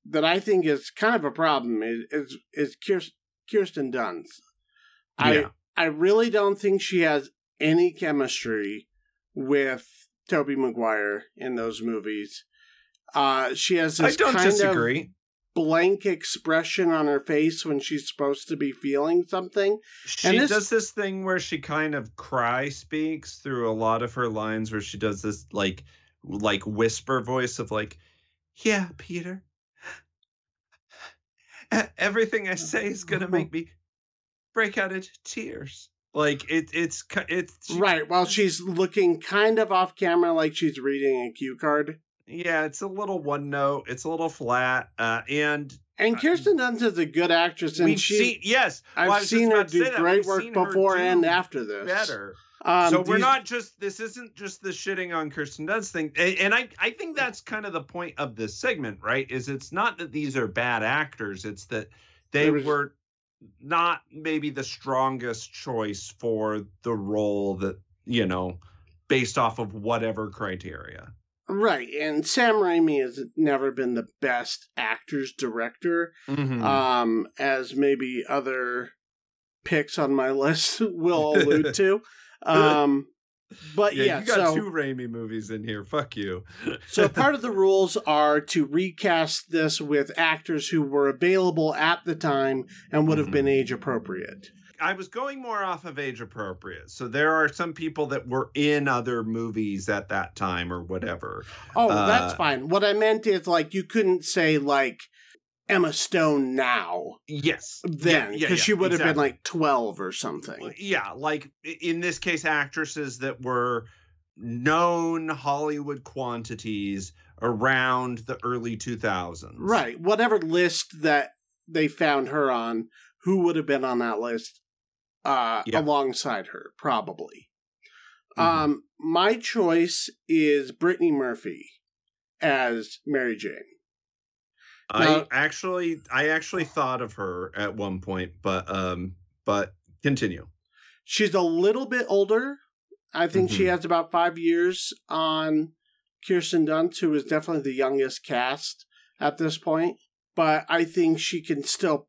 that I think is kind of a problem is is, is Kirsten, Dunst. Yeah. I I really don't think she has any chemistry with Tobey Maguire in those movies. Uh, she has this I don't kind disagree. of blank expression on her face when she's supposed to be feeling something. She this, does this thing where she kind of cry speaks through a lot of her lines where she does this like like whisper voice of like, "Yeah, Peter. Everything I say is going to make me break out into tears." Like it, it's it's right. While she's looking kind of off camera, like she's reading a cue card. Yeah, it's a little one note. It's a little flat, uh, and and Kirsten Dunst is a good actress, and she seen, yes, I've well, seen her do great work before and after this. Better. Um, so we're not just this isn't just the shitting on Kirsten Dunst thing, and I I think that's kind of the point of this segment, right? Is it's not that these are bad actors; it's that they was... were not maybe the strongest choice for the role that you know based off of whatever criteria right and sam raimi has never been the best actor's director mm-hmm. um as maybe other picks on my list will allude to um but yeah, yeah you got so, two Raimi movies in here. Fuck you. so part of the rules are to recast this with actors who were available at the time and would have mm-hmm. been age appropriate. I was going more off of age appropriate. So there are some people that were in other movies at that time or whatever. Oh, uh, that's fine. What I meant is like you couldn't say like Emma Stone now. Yes. Then, because yeah, yeah, yeah, she would exactly. have been like 12 or something. Yeah, like in this case, actresses that were known Hollywood quantities around the early 2000s. Right. Whatever list that they found her on, who would have been on that list uh, alongside her, probably. Mm-hmm. Um, my choice is Brittany Murphy as Mary Jane. I actually I actually thought of her at one point, but um but continue. She's a little bit older. I think she Mhm. has about five years on Kirsten Dunst, who is definitely the youngest cast at this point. But I think she can still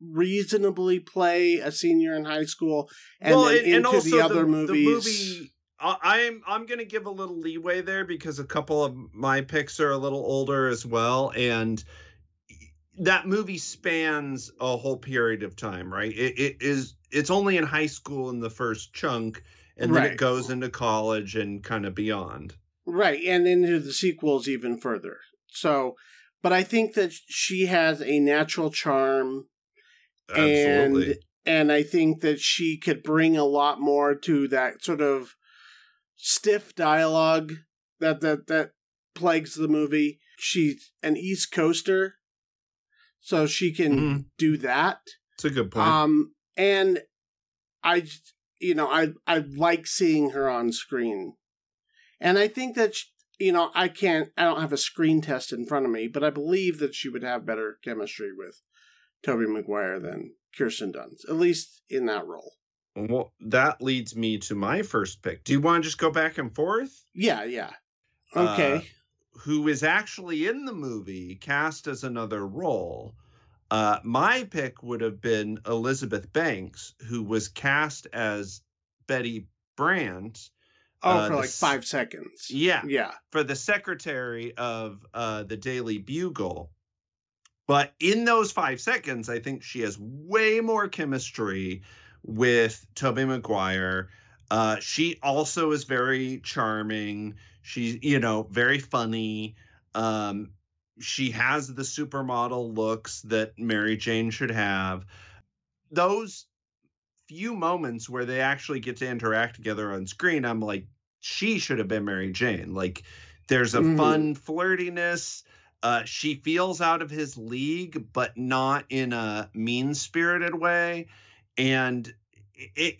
reasonably play a senior in high school and then into the other movies. movie I'm I'm gonna give a little leeway there because a couple of my picks are a little older as well, and that movie spans a whole period of time, right? It, it is it's only in high school in the first chunk, and then Right. it goes into college and kind of beyond. Right, and into the sequels even further. So, but I think that she has a natural charm Absolutely. and and I think that she could bring a lot more to that sort of stiff dialogue that that that plagues the movie. She's an East Coaster, so she can Mhm. do that. It's a good point. Um, and I, you know, I I like seeing her on screen, and I think that sh you know I can't I don't have a screen test in front of me, but I believe that she would have better chemistry with Tobey Maguire than Kirsten Dunst, at least in that role. well, that leads me to my first pick. Do you want to just go back and forth? Yeah, yeah. Uh, Okay. Who is actually in the movie cast as another role. Uh, my pick would have been Elizabeth Banks, who was cast as Betty Brandt. oh, uh, for like s- five seconds. Yeah, Yeah. for the secretary of uh, the Daily Bugle. But in those five seconds, I think she has way more chemistry with Tobey Maguire. Uh, she also is very charming. She's, you know, very funny. Um, she has the supermodel looks that Mary Jane should have. Those few moments where they actually get to interact together on screen, I'm like, she should have been Mary Jane. Like, there's a Mhm. fun flirtiness. Uh, she feels out of his league, but not in a mean spirited way. And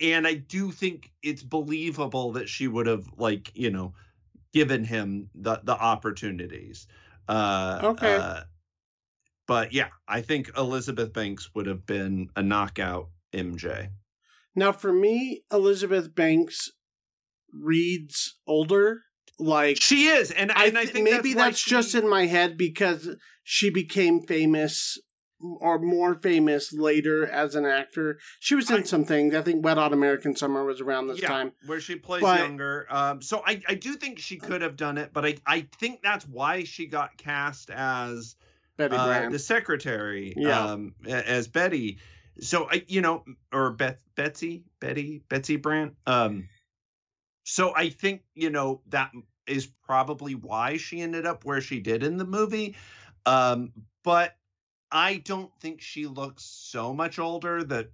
and I do think it's believable that she would have like you know given him the the opportunities. Uh, Okay. uh, but yeah, I think Elizabeth Banks would have been a knockout MJ. Now, for me, Elizabeth Banks reads older. Like She is, and, I, and I think maybe why that's, just in my head because she became famous or more famous later as an actor. She was in I- some things. I think Wet Hot American Summer was around this yeah, time. where she plays But- younger. Um, so I, I do think she could have done it, but I, I think that's why she got cast as Betty uh, the secretary, Yeah. um, as Betty. So I, you know, or Beth, Betsy, Betty, Betsy Brandt. Um, so I think you know that is probably why she ended up where she did in the movie. Um, but I don't think she looks so much older that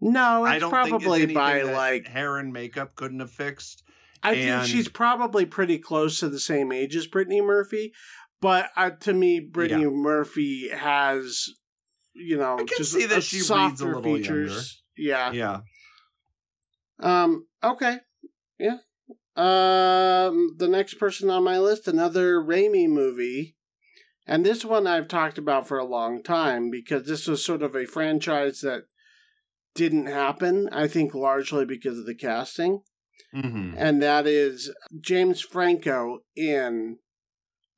no, I don't think probably it's by like hair and makeup couldn't have fixed. I think she's probably pretty close to the same age as Brittany Murphy. But uh, to me, Brittany Murphy has, you know, I can just see that a she reads a little features. Yeah. Yeah. Um. Okay. Yeah. Um. The next person on my list, another Raimi movie, and this one I've talked about for a long time because this was sort of a franchise that didn't happen. I think largely because of the casting, hmm and that is James Franco in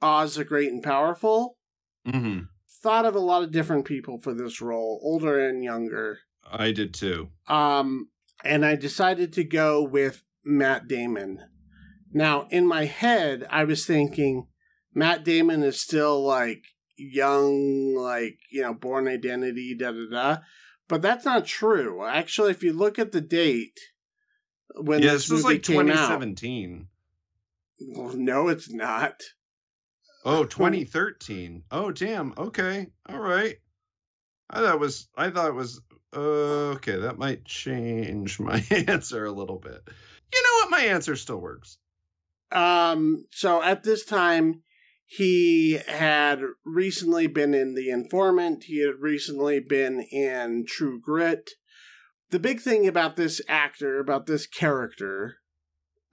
Oz the Great and Powerful. hmm Thought of a lot of different people for this role, older and younger. I did too. Um, and I decided to go with Matt Damon. Now, in my head, I was thinking Matt Damon is still like young, like, you know, Bourne Identity, da da da. But that's not true. Actually, if you look at the date when yeah, this, this was like came out, 2017. well, no, it's not. Oh, 2013. Oh, damn. Okay. All right. I thought it was I thought it was uh, okay, that might change my answer a little bit. You know what? My answer still works. Um, so at this time, he had recently been in The Informant. He had recently been in True Grit. The big thing about this actor, about this character,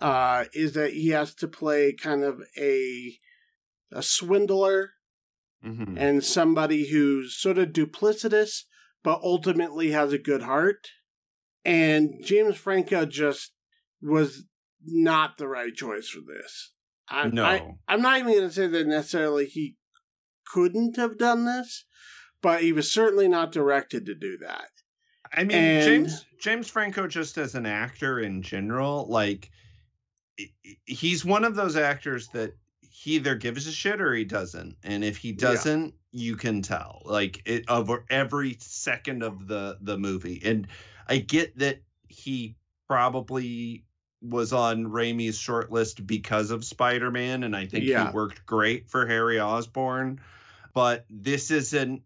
uh, is that he has to play kind of a a swindler mm-hmm. and somebody who's sort of duplicitous but ultimately has a good heart. And James Franco just was not the right choice for this. I, no. I, I'm not even going to say that necessarily he couldn't have done this, but he was certainly not directed to do that. I mean, and, James James Franco just as an actor in general, like he's one of those actors that he either gives a shit or he doesn't. And if he doesn't, yeah. you can tell. Like it over every second of the the movie. And I get that he probably was on Raimi's shortlist because of Spider-Man and I think yeah. he worked great for Harry Osborn. But this isn't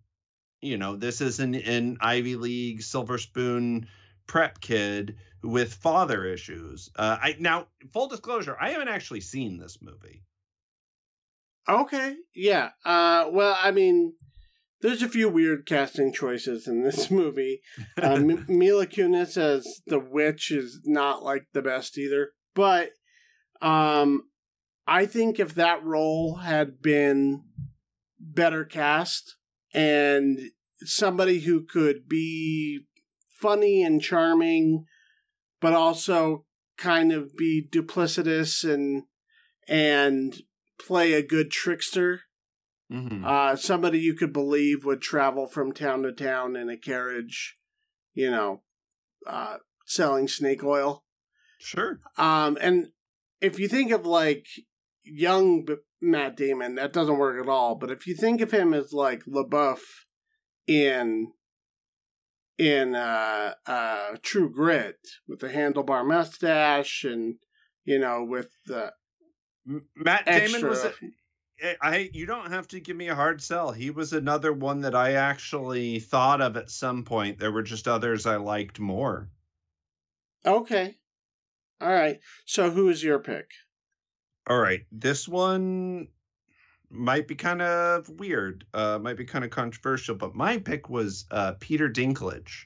you know, this isn't an Ivy League silver spoon prep kid with father issues. Uh, I now full disclosure, I haven't actually seen this movie. Okay, yeah. Uh, well, I mean, there's a few weird casting choices in this movie. Uh, M- Mila Kunis as the witch is not like the best either, but um, I think if that role had been better cast and somebody who could be funny and charming, but also kind of be duplicitous and and play a good trickster. Mm-hmm. Uh, somebody you could believe would travel from town to town in a carriage, you know, uh, selling snake oil. Sure. Um, and if you think of like young Matt Damon, that doesn't work at all. But if you think of him as like LaBoeuf in in uh, uh, True Grit with the handlebar mustache and you know with the Matt Damon was. Eh, I you don't have to give me a hard sell. He was another one that I actually thought of at some point. There were just others I liked more. Okay. All right. So who is your pick? All right. This one might be kind of weird. Uh might be kind of controversial, but my pick was uh Peter Dinklage.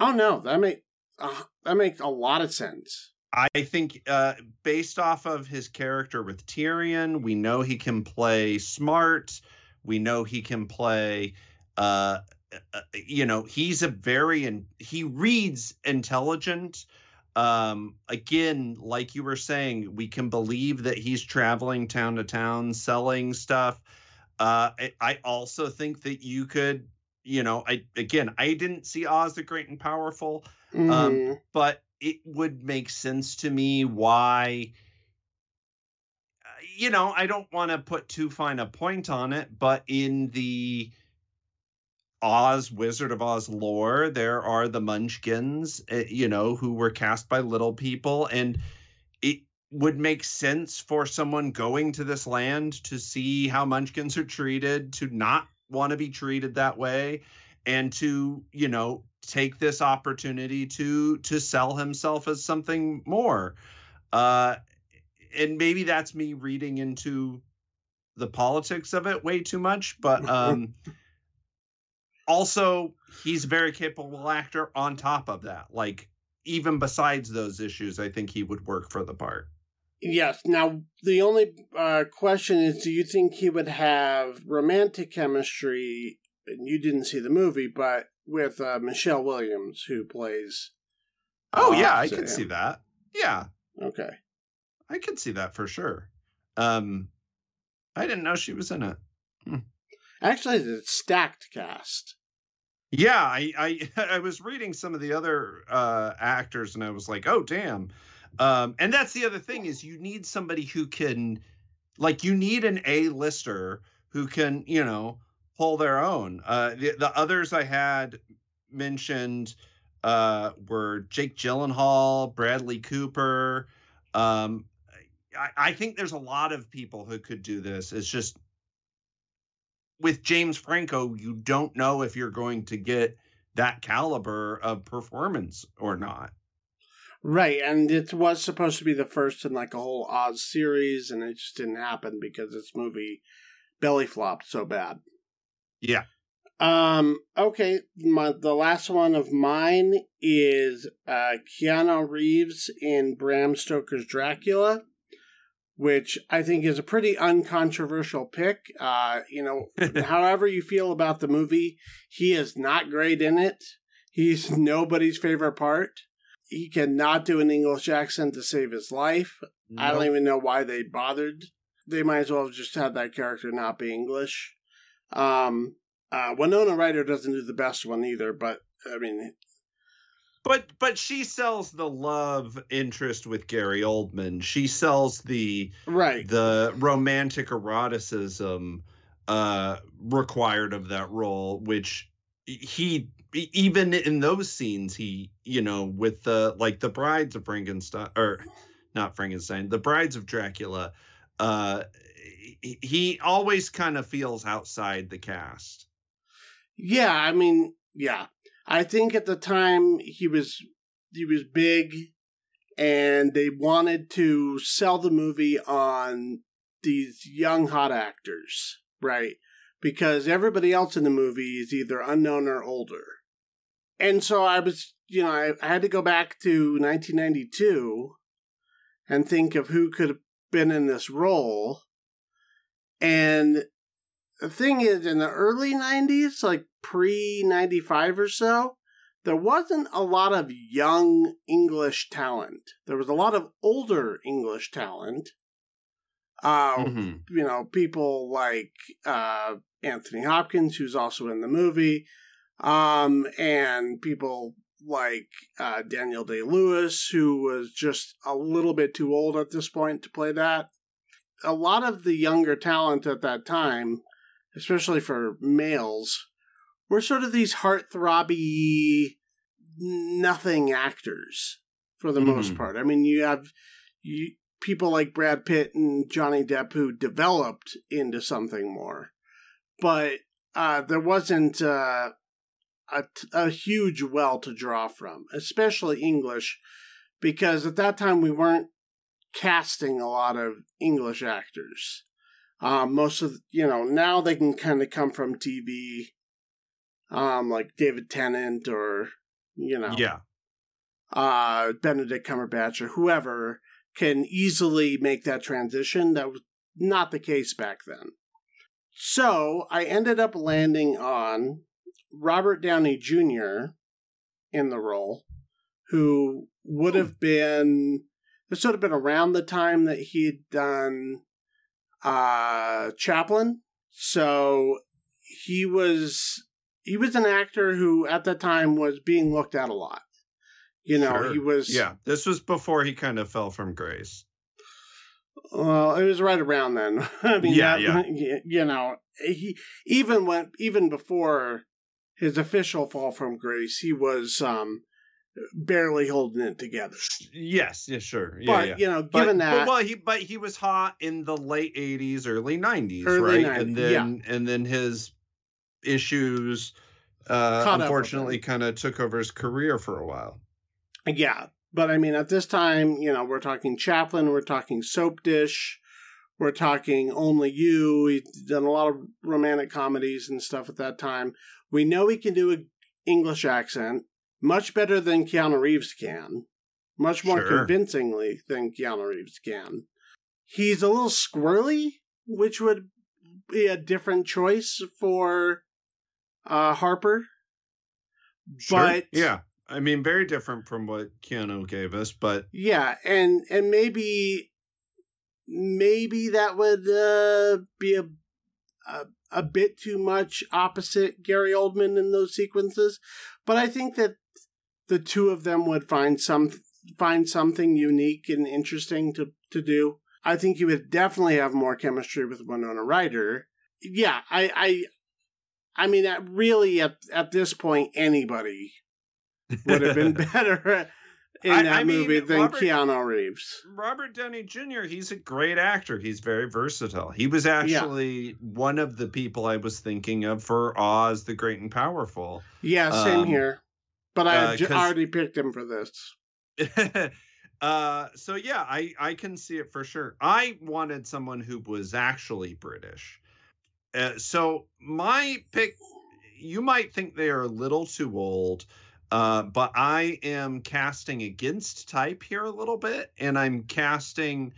Oh no, that make uh, that makes a lot of sense. I think, uh, based off of his character with Tyrion, we know he can play smart. We know he can play. Uh, uh, you know, he's a very and he reads intelligent. Um, again, like you were saying, we can believe that he's traveling town to town selling stuff. Uh, I, I also think that you could, you know, I again, I didn't see Oz the Great and Powerful, mm. um, mm-hmm. but it would make sense to me why uh, you know i don't want to put too fine a point on it but in the oz wizard of oz lore there are the munchkins uh, you know who were cast by little people and it would make sense for someone going to this land to see how munchkins are treated to not want to be treated that way and to you know take this opportunity to to sell himself as something more uh and maybe that's me reading into the politics of it way too much but um also he's a very capable actor on top of that like even besides those issues i think he would work for the part yes now the only uh, question is do you think he would have romantic chemistry and you didn't see the movie but with uh, Michelle Williams, who plays. Oh yeah, I can see that. Yeah. Okay. I could see that for sure. Um, I didn't know she was in it. Hmm. Actually, it's stacked cast. Yeah, I, I I was reading some of the other uh, actors, and I was like, oh damn. Um, and that's the other thing is you need somebody who can, like, you need an A lister who can, you know, pull their own. Uh, the, the others I had mentioned uh, were Jake Gyllenhaal, Bradley Cooper. Um, I, I think there's a lot of people who could do this. It's just with James Franco, you don't know if you're going to get that caliber of performance or not. Right, and it was supposed to be the first in like a whole Oz series, and it just didn't happen because this movie belly flopped so bad. Yeah. Um. Okay. My the last one of mine is uh, Keanu Reeves in Bram Stoker's Dracula, which I think is a pretty uncontroversial pick. Uh, you know, however you feel about the movie, he is not great in it. He's nobody's favorite part. He cannot do an English accent to save his life. Nope. I don't even know why they bothered. They might as well have just had that character not be English. Um, uh, Winona Ryder doesn't do the best one either, but I mean, but but she sells the love interest with Gary Oldman. She sells the right the romantic eroticism uh required of that role, which he even in those scenes he you know with the like the brides of Frankenstein or not Frankenstein the brides of Dracula uh he always kind of feels outside the cast. Yeah, I mean, yeah. I think at the time he was he was big and they wanted to sell the movie on these young hot actors, right? Because everybody else in the movie is either unknown or older. And so I was, you know, I, I had to go back to 1992 and think of who could have been in this role. And the thing is, in the early 90s, like pre 95 or so, there wasn't a lot of young English talent. There was a lot of older English talent. Uh, mm-hmm. You know, people like uh, Anthony Hopkins, who's also in the movie, um, and people like uh, Daniel Day Lewis, who was just a little bit too old at this point to play that. A lot of the younger talent at that time especially for males, were sort of these heartthrobby, nothing actors for the mm-hmm. most part. I mean, you have you, people like Brad Pitt and Johnny Depp who developed into something more, but uh, there wasn't uh, a, a huge well to draw from, especially English, because at that time we weren't casting a lot of English actors. Um, most of you know now they can kind of come from TV, um, like David Tennant or you know, yeah, uh, Benedict Cumberbatch or whoever can easily make that transition. That was not the case back then. So I ended up landing on Robert Downey Jr. in the role, who would hmm. have been this would have been around the time that he'd done uh, Chaplin. So he was he was an actor who at that time was being looked at a lot. You know, sure. he was Yeah, this was before he kind of fell from grace. Well, it was right around then. I mean, yeah, that, yeah. you know, he even went even before his official fall from grace, he was um barely holding it together. Yes, yeah, sure. Yeah, but yeah. you know, given but, that, but, well, he but he was hot in the late '80s, early '90s, early right? 90s, and then yeah. and then his issues, uh, unfortunately, kind of took over his career for a while. Yeah, but I mean, at this time, you know, we're talking Chaplin, we're talking Soap Dish. We're talking Only You. He's done a lot of romantic comedies and stuff at that time. We know he can do an English accent much better than Keanu Reeves can, much more sure. convincingly than Keanu Reeves can. He's a little squirrely, which would be a different choice for uh, Harker. Sure. But yeah, I mean, very different from what Keanu gave us, but yeah, and and maybe maybe that would uh, be a, a a bit too much opposite Gary Oldman in those sequences, but I think that the two of them would find some find something unique and interesting to to do. I think you would definitely have more chemistry with Winona Ryder. Yeah, I I I mean, at really at at this point, anybody would have been better in I, that I movie mean, than Robert, Keanu Reeves. Robert Downey Jr. He's a great actor. He's very versatile. He was actually yeah. one of the people I was thinking of for Oz the Great and Powerful. Yeah, same um, here. But I uh, already picked him for this. uh, so yeah, I I can see it for sure. I wanted someone who was actually British. Uh, so my pick, you might think they are a little too old, uh, but I am casting against type here a little bit, and I'm casting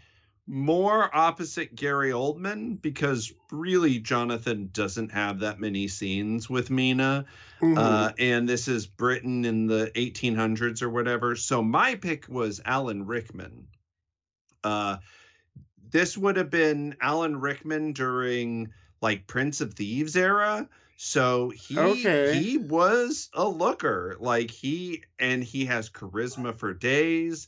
more opposite Gary Oldman because really Jonathan doesn't have that many scenes with Mina. Mm-hmm. Uh, and this is Britain in the 1800s or whatever. So my pick was Alan Rickman. Uh, this would have been Alan Rickman during like Prince of Thieves era. So he okay. he was a looker. Like he and he has charisma for days.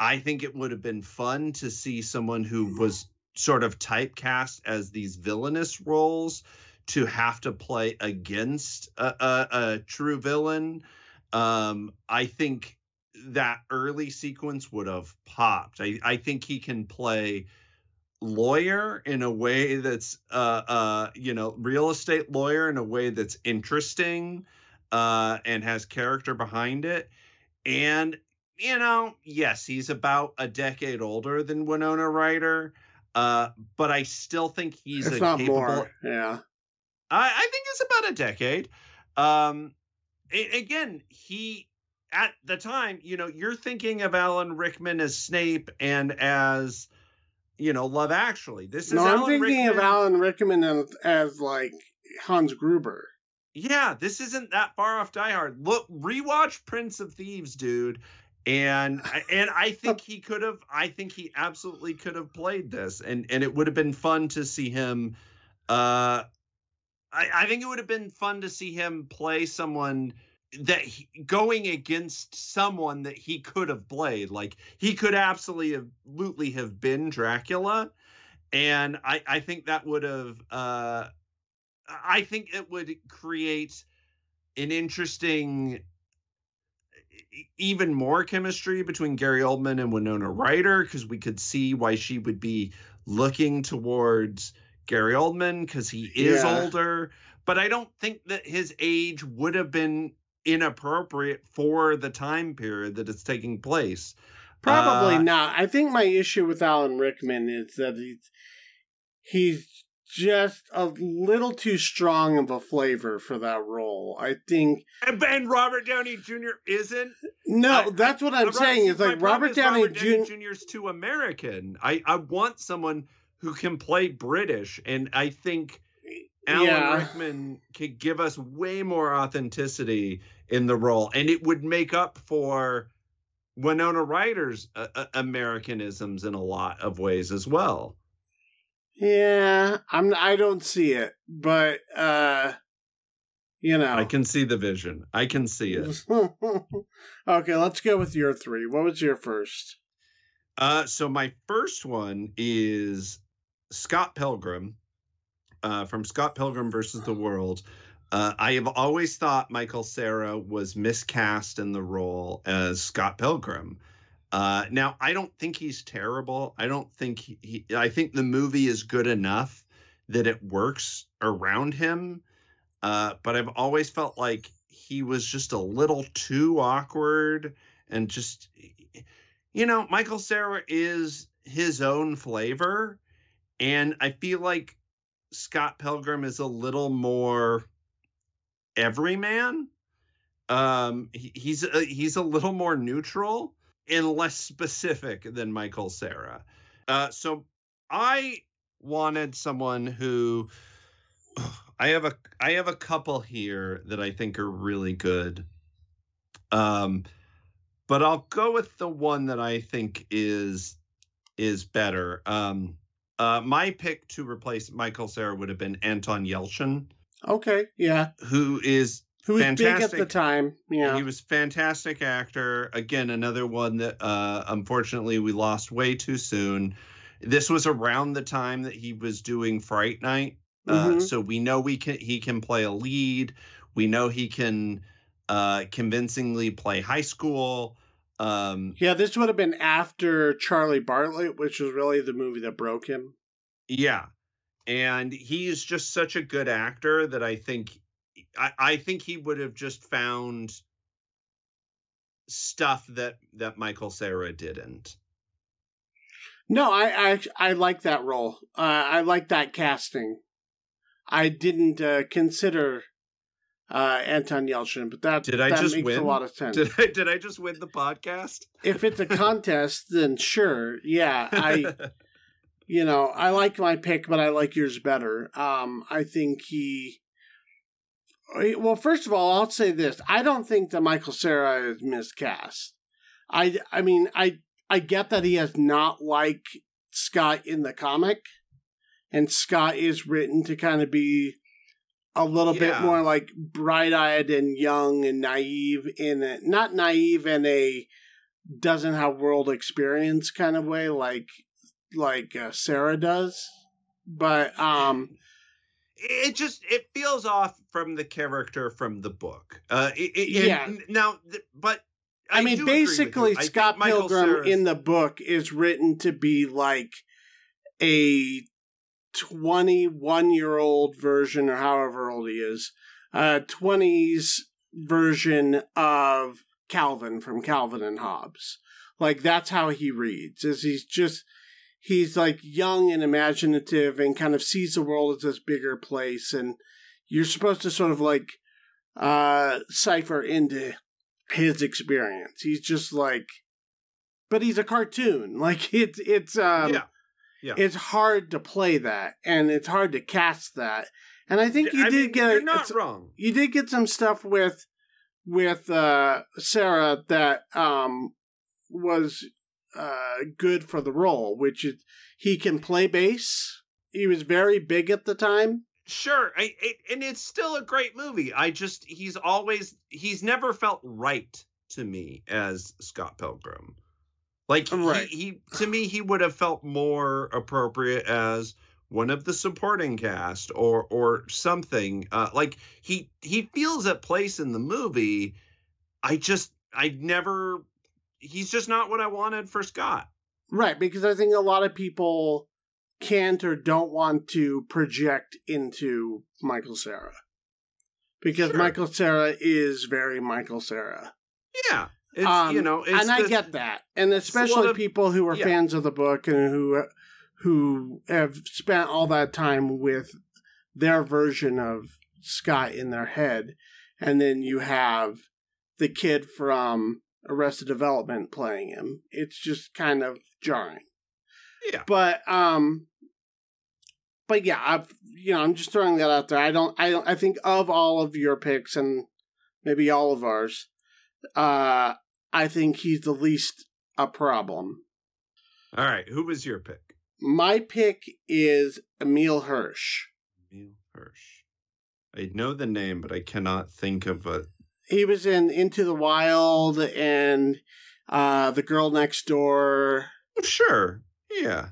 I think it would have been fun to see someone who was sort of typecast as these villainous roles to have to play against a, a, a true villain. Um, I think that early sequence would have popped. I, I think he can play lawyer in a way that's uh uh you know real estate lawyer in a way that's interesting uh and has character behind it and you know, yes, he's about a decade older than Winona Ryder, uh, but I still think he's it's a not capable. More. Yeah, I, I think it's about a decade. Um, again, he at the time, you know, you're thinking of Alan Rickman as Snape and as you know Love Actually. This is no, I'm thinking Rickman. of Alan Rickman as, as like Hans Gruber. Yeah, this isn't that far off Die Hard. Look, rewatch Prince of Thieves, dude, and and I think he could have. I think he absolutely could have played this, and and it would have been fun to see him. Uh, I I think it would have been fun to see him play someone that he, going against someone that he could have played. Like he could absolutely have been Dracula, and I I think that would have. Uh, I think it would create an interesting even more chemistry between Gary Oldman and Winona Ryder because we could see why she would be looking towards Gary Oldman because he is yeah. older. But I don't think that his age would have been inappropriate for the time period that it's taking place. Probably uh, not. I think my issue with Alan Rickman is that he's he's just a little too strong of a flavor for that role. I think. And, and Robert Downey Jr. isn't. No, I, that's what I'm saying. Is like Robert Downey, Robert Downey Jr. is too American. I I want someone who can play British, and I think Alan yeah. Rickman could give us way more authenticity in the role, and it would make up for. Winona Ryder's uh, uh Americanisms in a lot of ways as well. Yeah, I'm. I don't see it, but uh, you know, I can see the vision. I can see it. okay, let's go with your three. What was your first? Uh, so my first one is Scott Pilgrim, uh, from Scott Pilgrim versus the World. Uh, I have always thought Michael Cera was miscast in the role as Scott Pilgrim. Uh, now, I don't think he's terrible. I don't think he, he, I think the movie is good enough that it works around him. Uh, but I've always felt like he was just a little too awkward and just, you know, Michael Cera is his own flavor. And I feel like Scott Pilgrim is a little more everyman. Um, he, he's a, he's a little more neutral and less specific than Michael Cera. Uh, so I wanted someone who I have a I have a couple here that I think are really good. Um, but I'll go with the one that I think is is better. Um, uh, my pick to replace Michael Cera would have been Anton Yelchin. Okay, yeah. Who is who was fantastic. big at the time. Yeah, he was fantastic actor. Again, another one that uh, unfortunately we lost way too soon. This was around the time that he was doing Fright Night, uh, mm-hmm. so we know we can he can play a lead. We know he can uh, convincingly play high school. Um, yeah, this would have been after Charlie Bartlett, which was really the movie that broke him. Yeah, and he's just such a good actor that I think I, I think he would have just found stuff that that Michael Cera didn't. No, I I, I like that role. Uh, I like that casting. I didn't uh, consider uh, Anton Yelchin, but that did I that just makes win? a lot of sense. Did I, did I just win the podcast? if it's a contest, then sure, yeah. I you know, I like my pick, but I like yours better. Um, I think he. Well, first of all, I'll say this: I don't think that Michael Cera is miscast. I, I mean, I, I get that he has not like Scott in the comic, and Scott is written to kind of be a little yeah. bit more like bright-eyed and young and naive in it, not naive in a doesn't have world experience kind of way, like like uh, Cera does, but um, it just it feels off from the character from the book. Uh, it, it, yeah. Now, but I, I mean, basically, Scott Pilgrim in the book is written to be like a 21 year old version, or however old he is, uh, 20s version of Calvin from Calvin and Hobbes. Like, that's how he reads, is he's just he's like young and imaginative and kind of sees the world as this bigger place and you're supposed to sort of like uh cipher into his experience he's just like but he's a cartoon like it's it's um yeah. Yeah. it's hard to play that and it's hard to cast that and i think you I did mean, get you're not wrong you did get some stuff with with uh cera that um was uh, good for the role, which is he can play bass. He was very big at the time. Sure, I, it, and it's still a great movie. I just he's always he's never felt right to me as Scott Pilgrim. Like right. he, he to me he would have felt more appropriate as one of the supporting cast or or something. Uh, like he he feels at place in the movie. I just I never he's just not what I wanted for Scott. Right, because I think a lot of people can't or don't want to project into Michael Cera. Because sure. Michael Cera is very Michael Cera. Yeah. Um, you know, and I get that. And especially of, people who are yeah. fans of the book and who who have spent all that time with their version of Scott in their head. And then you have the kid from Arrested Development playing him. It's just kind of jarring. Yeah. But um but yeah, I've you know, I'm just throwing that out there. I don't I don't I think of all of your picks and maybe all of ours, uh I think he's the least a problem. All right, who was your pick? My pick is Emile Hirsch. Emile Hirsch. I know the name, but I cannot think of a he was in Into the Wild and uh, The Girl Next Door. Sure. Yeah.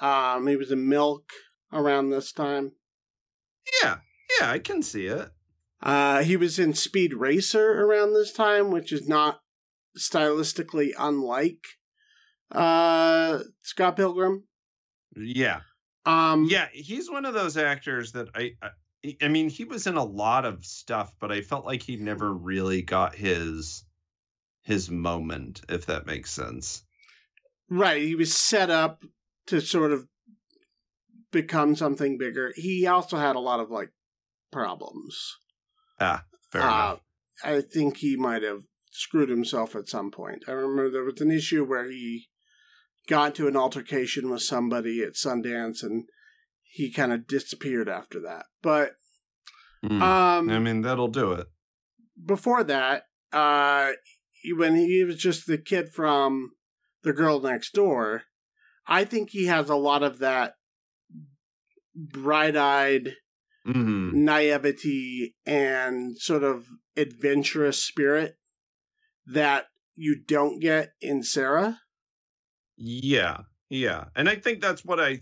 Um, he was in Milk around this time. Yeah. Yeah, I can see it. Uh, he was in Speed Racer around this time, which is not stylistically unlike uh, Scott Pilgrim. Yeah. Um, yeah, he's one of those actors that I, I I mean, he was in a lot of stuff, but I felt like he never really got his his moment, if that makes sense. Right. He was set up to sort of become something bigger. He also had a lot of like problems. Ah, fair uh, enough. I think he might have screwed himself at some point. I remember there was an issue where he got into an altercation with somebody at Sundance and he kind of disappeared after that. But mm. um, I mean, that'll do it. Before that, uh, when he was just the kid from the girl next door, I think he has a lot of that bright-eyed mm-hmm. naivety and sort of adventurous spirit that you don't get in Cera. Yeah, yeah, and I think that's what I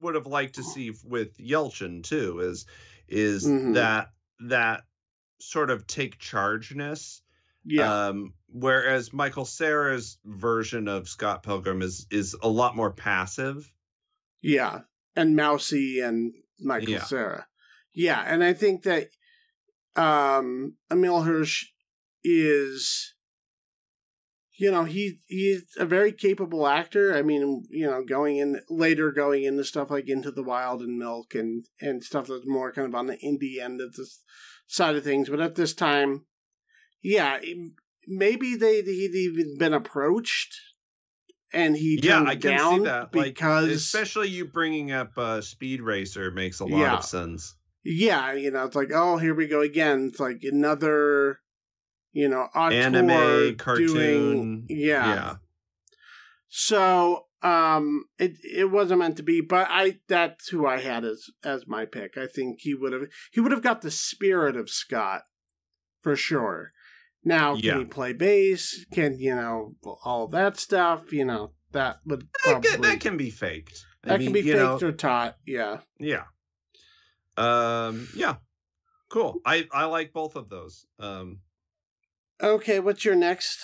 would have liked to see with Yelchin too is is mm-hmm. that that sort of take chargeness. Yeah. Um, whereas Michael Cera's version of Scott Pilgrim is is a lot more passive. Yeah, and mousy and Michael yeah. Cera. Yeah, and I think that um Emile Hirsch is you know he he's a very capable actor i mean you know going in later going into stuff like into the wild and milk and and stuff that's more kind of on the indie end of this side of things but at this time yeah maybe they he'd even been approached and he yeah, I can down see that. Like, because especially you bringing up uh, Speed Racer makes a lot Yeah. of sense. yeah, you know, it's like oh here we go again. It's like another you know Anime, cartoon. doing yeah. yeah. So um it it wasn't meant to be, but I that's who I had as as my pick. I think he would have he would have got the spirit of Scott for sure. Now can Yeah. he play bass? Can you know all that stuff? You know that would That, probably can- that can be faked. I that mean, can be faked know, or taught. Yeah. yeah. Um, yeah. Cool. I I like both of those. Um, Okay, what's your next?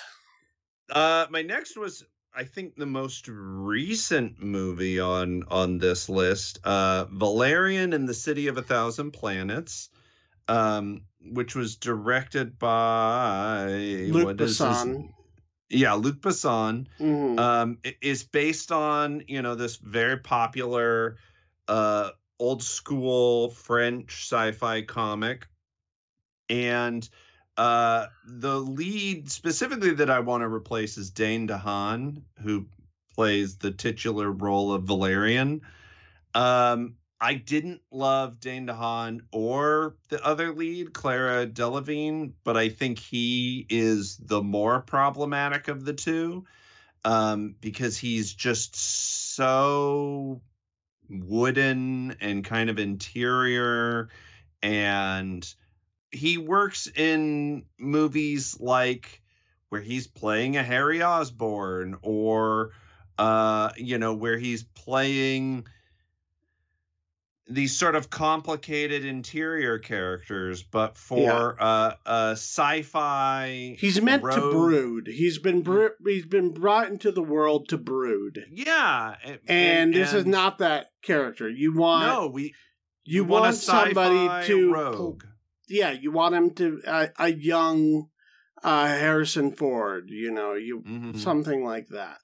Uh, my next was I think the most recent movie on on this list, uh, Valerian and the City of a Thousand Planets, um, which was directed by Luc is Besson. Yeah, Luc Besson. Mhm. Um, is based on you know this very popular, uh, old school French sci-fi comic, and uh, the lead specifically that I want to replace is Dane DeHaan, who plays the titular role of Valerian. Um, I didn't love Dane DeHaan or the other lead, Clara Delevingne, but I think he is the more problematic of the two um, because he's just so wooden and kind of interior and he works in movies like where he's playing a Harry Osborn or uh you know where he's playing these sort of complicated interior characters but for uh a sci-fi He's meant to brood. He's been br- he's been brought into the world to brood. yeah and, And, this is not that character. You want no we you we want, want, a somebody to rogue yeah, you want him to uh, a young uh, Harrison Ford. You know, you Mhm. something like that.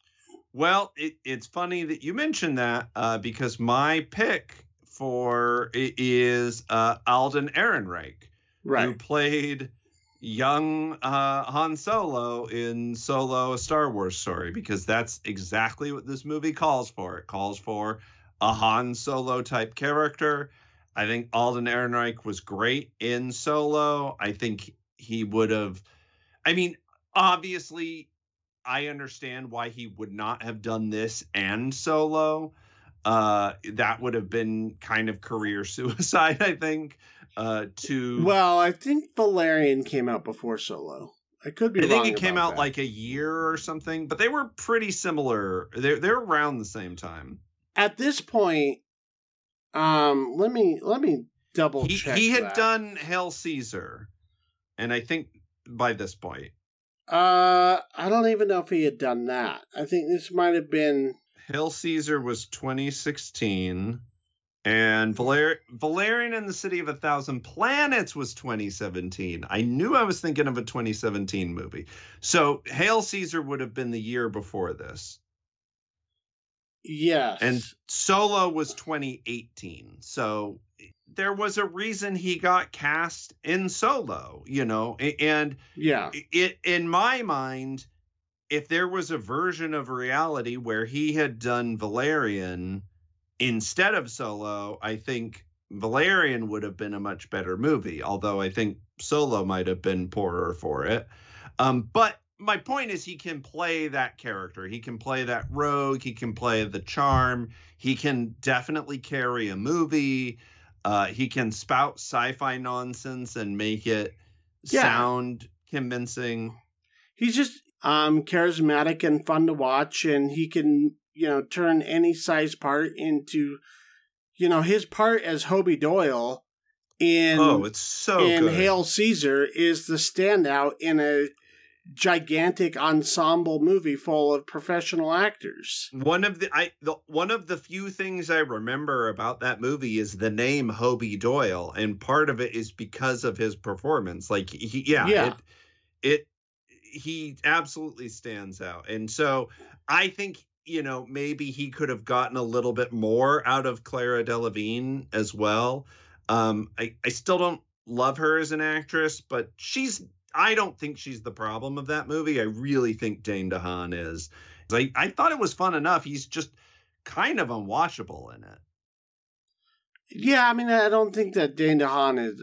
Well, it, it's funny that you mentioned that uh, because my pick for it is uh, Alden Ehrenreich, who played young uh, Han Solo in Solo: A Star Wars Story, because that's exactly what this movie calls for. It calls for a Han Solo type character. I think Alden Ehrenreich was great in Solo. I think he would have. I mean, obviously, I understand why he would not have done this and Solo. Uh, that would have been kind of career suicide, I think. Uh, to Well, I think Valerian came out before Solo. I could be I think it came out that. like a year or something, but they were pretty similar. They're they're around the same time. at this point. Um, let me let me double He check. he had that. done Hail Caesar, and I think by this point, Uh, I don't even know if he had done that. I think this might have been. Hail Caesar was 2016, and Valer- Valerian and the City of a Thousand Planets was 2017. I knew I was thinking of a 2017 movie. So Hail Caesar would have been the year before this, Yes. and Solo was 2018. So there was a reason he got cast in Solo, you know, and yeah. it in my mind if there was a version of reality where he had done valerian instead of solo i think valerian would have been a much better movie although i think solo might have been poorer for it um, but my point is he can play that character he can play that rogue he can play the charm he can definitely carry a movie uh, he can spout sci-fi nonsense and make it Yeah. sound convincing. He's just um charismatic and fun to watch, and he can you know turn any size part into, you know, his part as Hobie Doyle in oh, it's so in good. Hail Caesar is the standout in a gigantic ensemble movie full of professional actors. one of the I the one of the few things I remember about that movie is the name Hobie Doyle, and part of it is because of his performance. Like he, yeah, Yeah. it it he absolutely stands out, and so I think you know maybe he could have gotten a little bit more out of Clara Delevingne as well. Um, I I still don't love her as an actress, but she's I don't think she's the problem of that movie. I really think Dane DeHaan is. I, I thought it was fun enough. He's just kind of unwatchable in it. Yeah, I mean, I don't think that Dane DeHaan is.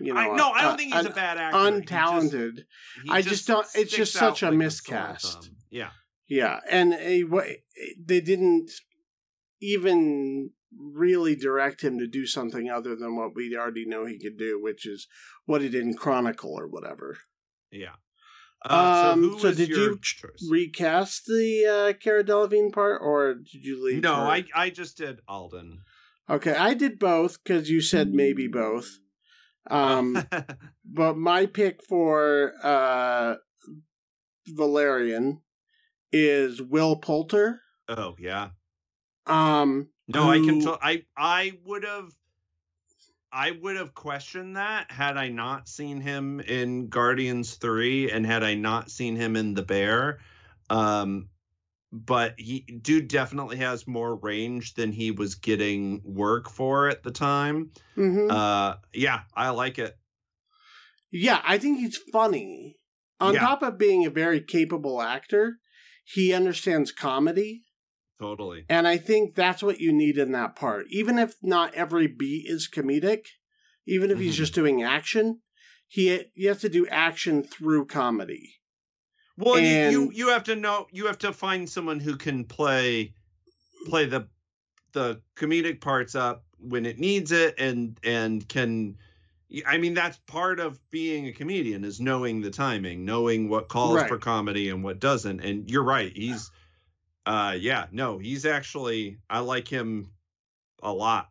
You know, I, no, I don't uh, think he's a bad actor. untalented. He just, he I just don't- it's just such a like miscast. Yeah. Yeah, and uh, wa- they didn't even really direct him to do something other than what we already know he could do, which is what he did in Chronicle or whatever. Yeah. Uh, Um, so so did you choice? Recast the uh, Cara Delevingne part, or did you leave? no, her? I I just did Alden. Okay, I did both because you said maybe both. Um, but my pick for uh, Valerian is Will Poulter. oh yeah. Um, No, I can. tell. I I would have. I would have questioned that had I not seen him in Guardians Three, and had I not seen him in The Bear. Um, but he dude definitely has more range than he was getting work for at the time. mhm. Uh, yeah, I like it. Yeah, I think he's funny. On Yeah. top of being a very capable actor, he understands comedy. Totally. And I think that's what you need in that part. Even if not every beat is comedic, even if he's Mhm. just doing action, he, he has to do action through comedy. Well, you, And- you you have to know you have to find someone who can play play the the comedic parts up when it needs it and and can I mean that's part of being a comedian is knowing the timing, knowing what calls Right. for comedy and what doesn't. And you're right, he's uh yeah, no, he's actually I like him a lot.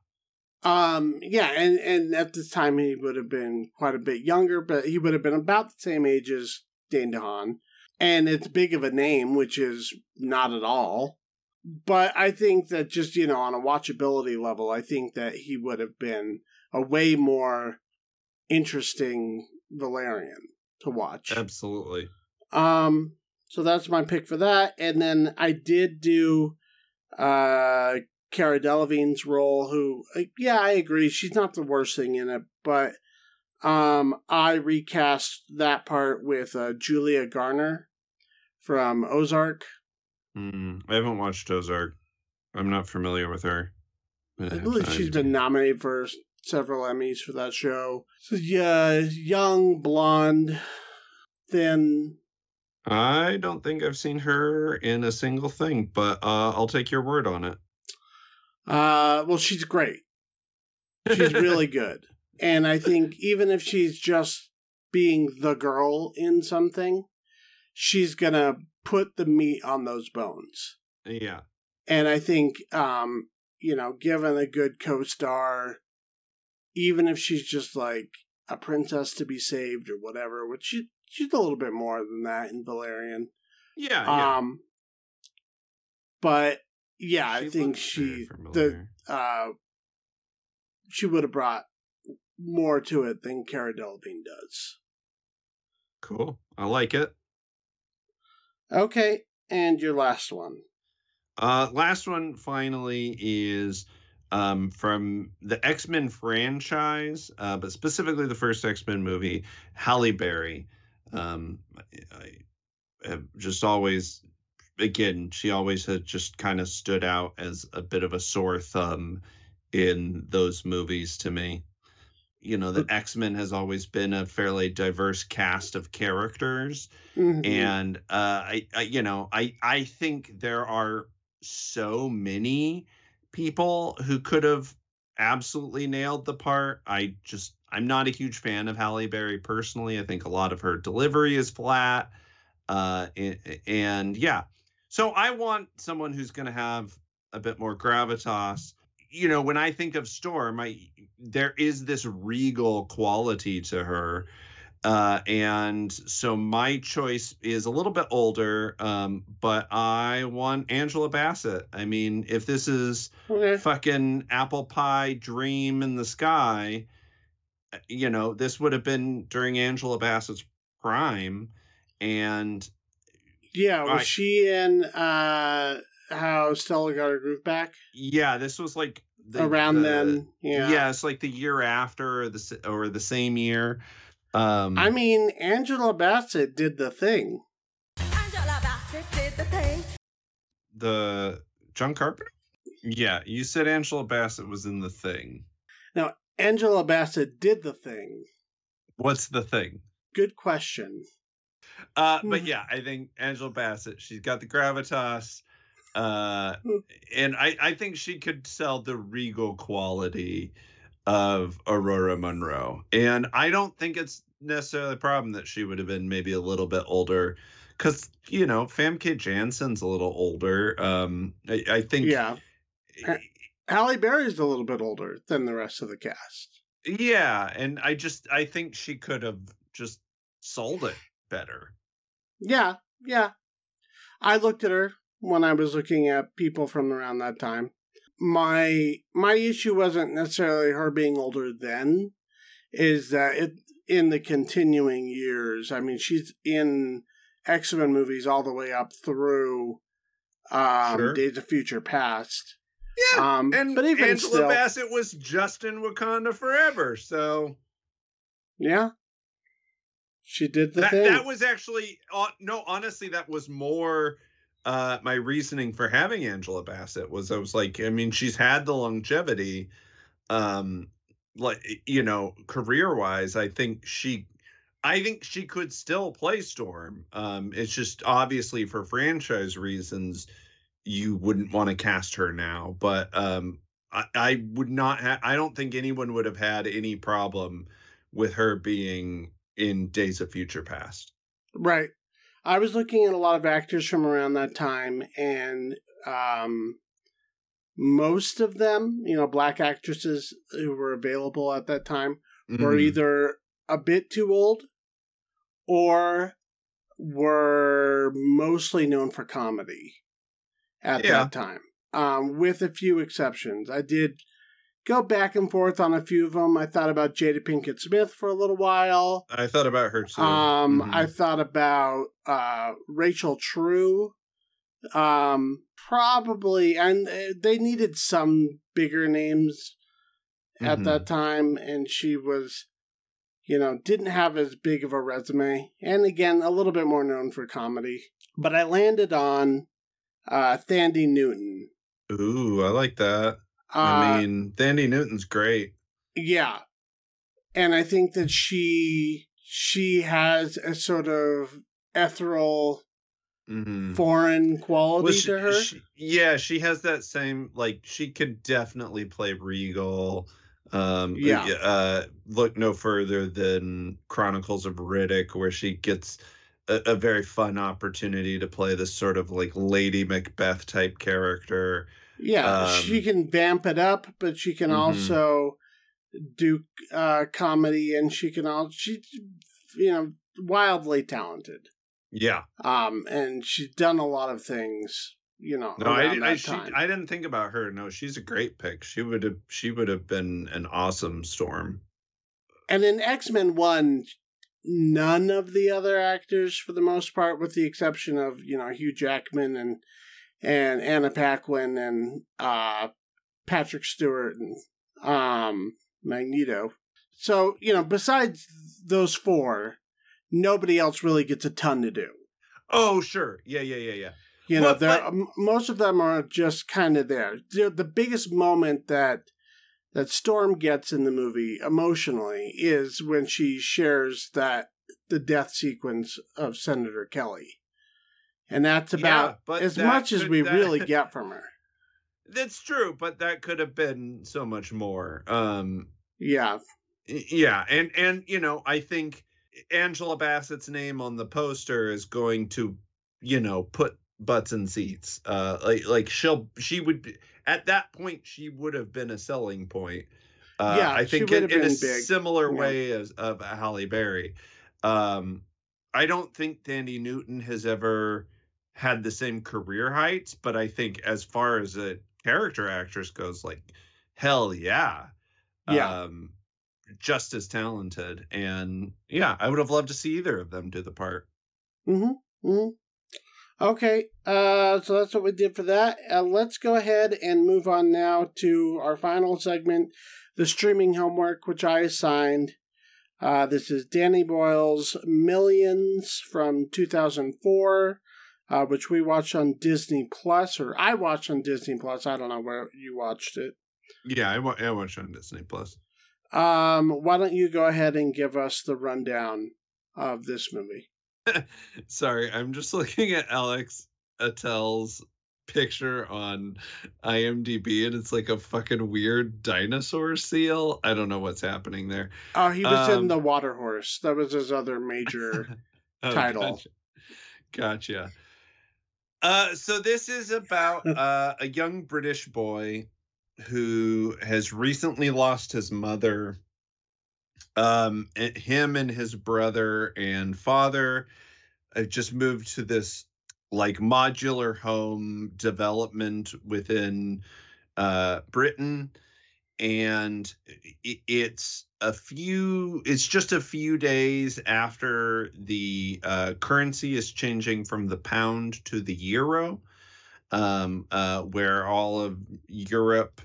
Um, yeah, and, and at this time he would have been quite a bit younger, but he would have been about the same age as Dane DeHaan. And it's big of a name, which is not at all. But I think that just, you know, on a watchability level, I think that he would have been a way more interesting Valerian to watch. Absolutely. Um, so that's my pick for that. And then I did do uh Cara Delevingne's role, who yeah, I agree, she's not the worst thing in it, but um I recast that part with uh, Julia Garner from Ozark. Mm, I haven't watched Ozark. I'm not familiar with her. I believe she's been nominated for several Emmys for that show. So yeah, young, blonde, thin. I don't think I've seen her in a single thing, but uh, I'll take your word on it. Uh, well, she's great. She's really good. And I think even if she's just being the girl in something, she's going to put the meat on those bones. yeah. And I think, um, you know, given a good co star, even if she's just like a princess to be saved or whatever, which she, she's a little bit more than that in Valerian. Yeah. yeah. Um, but yeah, I think she, the, uh, she would have brought more to it than Cara Delevingne does. Cool. I like it. Okay, and your last one. Uh, last one finally is um, from the X Men franchise, uh, but specifically the first X Men movie, Halle Berry. Um, I, I have just always, again, she always had just kind of stood out as a bit of a sore thumb in those movies to me. You know, the X Men has always been a fairly diverse cast of characters Mhm. and uh I, I you know i i think there are so many people who could have absolutely nailed the part i just i'm not a huge fan of halle berry personally i think a lot of her delivery is flat uh and, and yeah so i want someone who's going to have a bit more gravitas you know when i think of storm i there is this regal quality to her uh, and so my choice is a little bit older, um, but I want Angela Bassett. I mean, if this is okay. fucking apple pie dream in the sky, you know, this would have been during Angela Bassett's prime, and Yeah, was I- she in uh, How Stella Got Her Groove Back? yeah, this was like the, Around the- then, yeah. it's like the year after or the or the same year. Um, I mean, Angela Bassett did the thing. Angela Bassett did the thing. the John Carpenter? Yeah, you said Angela Bassett was in the thing. Now, Angela Bassett did the thing. What's the thing? Good question. Uh, but yeah, I think Angela Bassett, she's got the gravitas. Uh, and I, I think she could sell the regal quality of Ororo Munroe. And I don't think it's necessarily a problem that she would have been maybe a little bit older. Because, you know, Famke Janssen's a little older. Um, I, I think. Yeah. Halle Berry's a little bit older than the rest of the cast. Yeah. And I just, I think she could have just sold it better. Yeah. Yeah. I looked at her when I was looking at people from around that time. My my issue wasn't necessarily her being older then, is that it in the continuing years. I mean, she's in X Men movies all the way up through um, sure. Days of Future Past. Yeah, um, and but even Angela still, Bassett was just in Wakanda forever, so yeah, she did the that, thing. That was actually uh, no, honestly, that was more uh, my reasoning for having Angela Bassett was I was like, I mean, she's had the longevity, um, like you know, career wise. I think she, I think she could still play Storm. Um, it's just obviously for franchise reasons, you wouldn't want to cast her now. But um, I, I would not. Ha- I don't think anyone would have had any problem with her being in Days of Future Past. Right. I was looking at a lot of actors from around that time, and um, most of them, you know, black actresses who were available at that time, mm-hmm. were either a bit too old or were mostly known for comedy at yeah. that time, um, with a few exceptions. I did go back and forth on a few of them. I thought about Jada Pinkett Smith for a little while. I thought about her too. Um, mm-hmm. I thought about uh, Rachel True. Um, probably, and uh, they needed some bigger names at mm-hmm. that time, and she was, you know, didn't have as big of a resume, and again, a little bit more known for comedy. But I landed on uh, Thandie Newton. Ooh, I like that. I uh, mean, Thandie Newton's great. Yeah. And I think that she she has a sort of ethereal mm-hmm. foreign quality well, she, to her. She, yeah, she has that same like she could definitely play Regal. Um yeah. Uh, look no further than Chronicles of Riddick, where she gets a, a very fun opportunity to play this sort of like Lady Macbeth type character. Yeah, um, she can vamp it up, but she can mm-hmm. also do uh, comedy, and she can all she, you know, wildly talented. Yeah. Um, and she's done a lot of things. You know, no, I, I, she, I didn't think about her. No, she's a great pick. She would have, she would have been an awesome Storm. And in X Men One, none of the other actors, for the most part, with the exception of you know Hugh Jackman and and Anna Paquin and uh, Patrick Stewart and um, Magneto. So, you know, besides those four, nobody else really gets a ton to do. Oh, sure. Yeah, yeah, yeah, yeah. You well, know, but... most of them are just kind of there. The biggest moment that that Storm gets in the movie emotionally is when she shares that the death sequence of Senator Kelly and that's about yeah, as that much could, as we that, really get from her. That's true, but that could have been so much more. Um, yeah, yeah, and and you know, I think Angela Bassett's name on the poster is going to, you know, put butts in seats. Uh, like like she'll she would be, at that point she would have been a selling point. Uh, yeah, I think in, in a big. similar yeah. way as of Halle Berry. Um, I don't think Thandie Newton has ever had the same career heights, but I think as far as a character actress goes, like hell yeah. Yeah. Um, just as talented. And yeah, I would have loved to see either of them do the part. Mm-hmm. mm-hmm. Okay, uh, so that's what we did for that. Uh, let's go ahead and move on now to our final segment, the streaming homework, which I assigned. Uh, this is Danny Boyle's Millions from 2004. uh, which we watched on Disney Plus, or I watched on Disney Plus. I don't know where you watched it. Yeah, I, wa- I watched on Disney Plus. Um, why don't you go ahead and give us the rundown of this movie? Sorry, I'm just looking at Alex Etel's picture on IMDb and it's like a fucking weird dinosaur seal. I don't know what's happening there. Oh, he was Um, in The Water Horse. That was his other major. Oh, Title. Gotcha. Gotcha. Uh, so this is about uh, a young British boy who has recently lost his mother. Um, and him and his brother and father have just moved to this like modular home development within uh, Britain, and i- it's a few. It's just a few days after the uh, currency is changing from the pound to the euro, um, uh, where all of Europe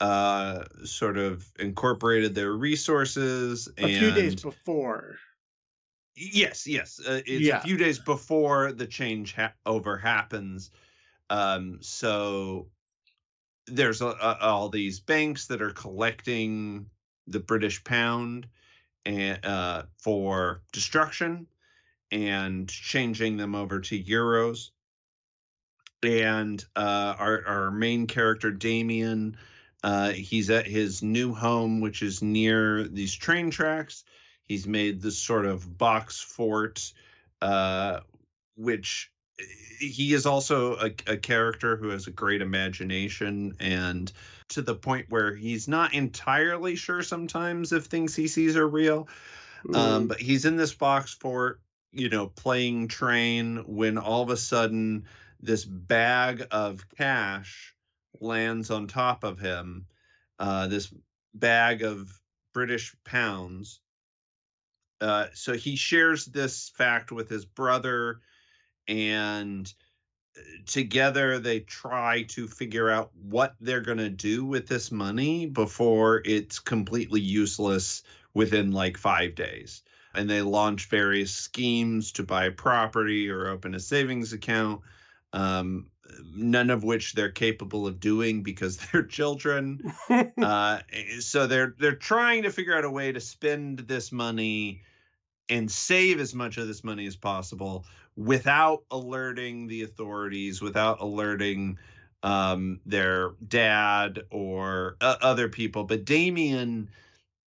uh sort of incorporated their resources a few days before. Yes, yes. Uh, it's Yeah. a few days before the change ha- over happens. Um, so there's a, a, all these banks that are collecting the British pound and uh, for destruction and changing them over to euros. And uh, our our main character Damien, uh, he's at his new home, which is near these train tracks. He's made this sort of box fort, uh, which eh, he is also a, a character who has a great imagination and to the point where he's not entirely sure sometimes if things he sees are real. Um, Mm. but he's in this box fort, you know, playing train when all of a sudden this bag of cash lands on top of him. Uh, this bag of British pounds. Uh, so he shares this fact with his brother, and uh, together they try to figure out what they're going to do with this money before it's completely useless within like five days. And they launch various schemes to buy property or open a savings account, um, none of which they're capable of doing because they're children. uh, so they're they're trying to figure out a way to spend this money and save as much of this money as possible without alerting the authorities, without alerting um, their dad or uh, other people. But Damien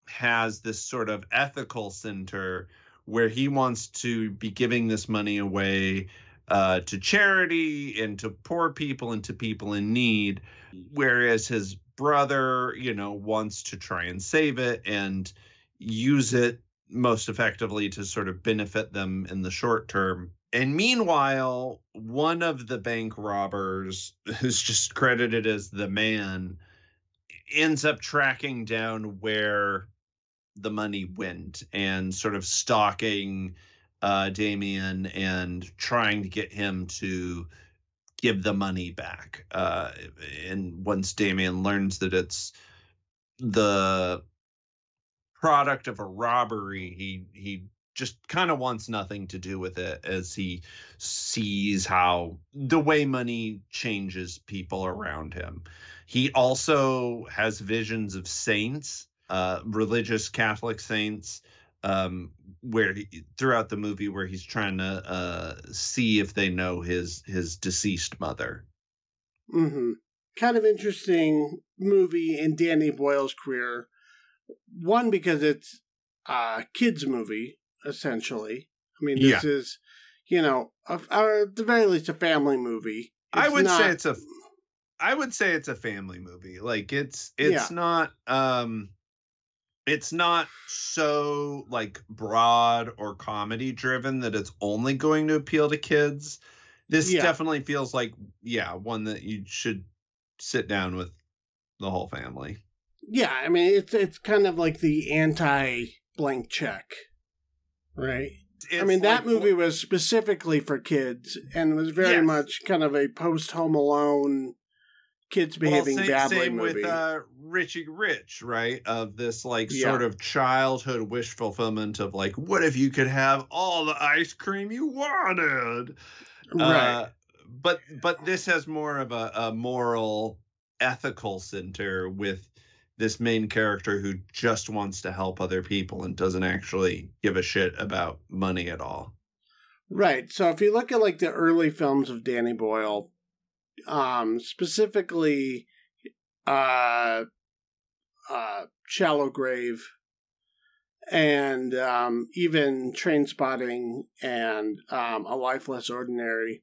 has this sort of ethical center where he wants to be giving this money away uh, to charity and to poor people and to people in need, whereas his brother, you know, wants to try and save it and use it most effectively to sort of benefit them in the short term. And meanwhile, one of the bank robbers, who's just credited as the man, ends up tracking down where the money went and sort of stalking uh, Damien and trying to get him to give the money back. Uh, and once Damien learns that it's the product of a robbery, he he just kind of wants nothing to do with it as he sees how the way money changes people around him. He also has visions of saints, uh, religious Catholic saints, um, where he, throughout the movie where he's trying to uh, see if they know his his deceased mother. Mm-hmm. Kind of interesting movie in Danny Boyle's career. One because it's a kids movie essentially. I mean, this is you know, a, or at the very least, a family movie. I It's would say it's a I would say it's a family movie. Like it's it's Yeah. not um it's not so like broad or comedy driven that it's only going to appeal to kids. This Yeah. definitely feels like yeah, one that you should sit down with the whole family. Yeah, I mean, it's it's kind of like the anti blank check, right? I It's mean, that movie was specifically for kids and was very Yes. much kind of a post Home Alone, kids behaving well, same, badly same movie. with uh Richie Rich, right? Of this like Yeah. sort of childhood wish fulfillment of like, what if you could have all the ice cream you wanted? Right. Uh, but but this has more of a, a moral, ethical center with this main character who just wants to help other people and doesn't actually give a shit about money at all. Right. So if you look at like the early films of Danny Boyle, um, specifically uh uh Shallow Grave and um even Trainspotting and um A Life Less Ordinary.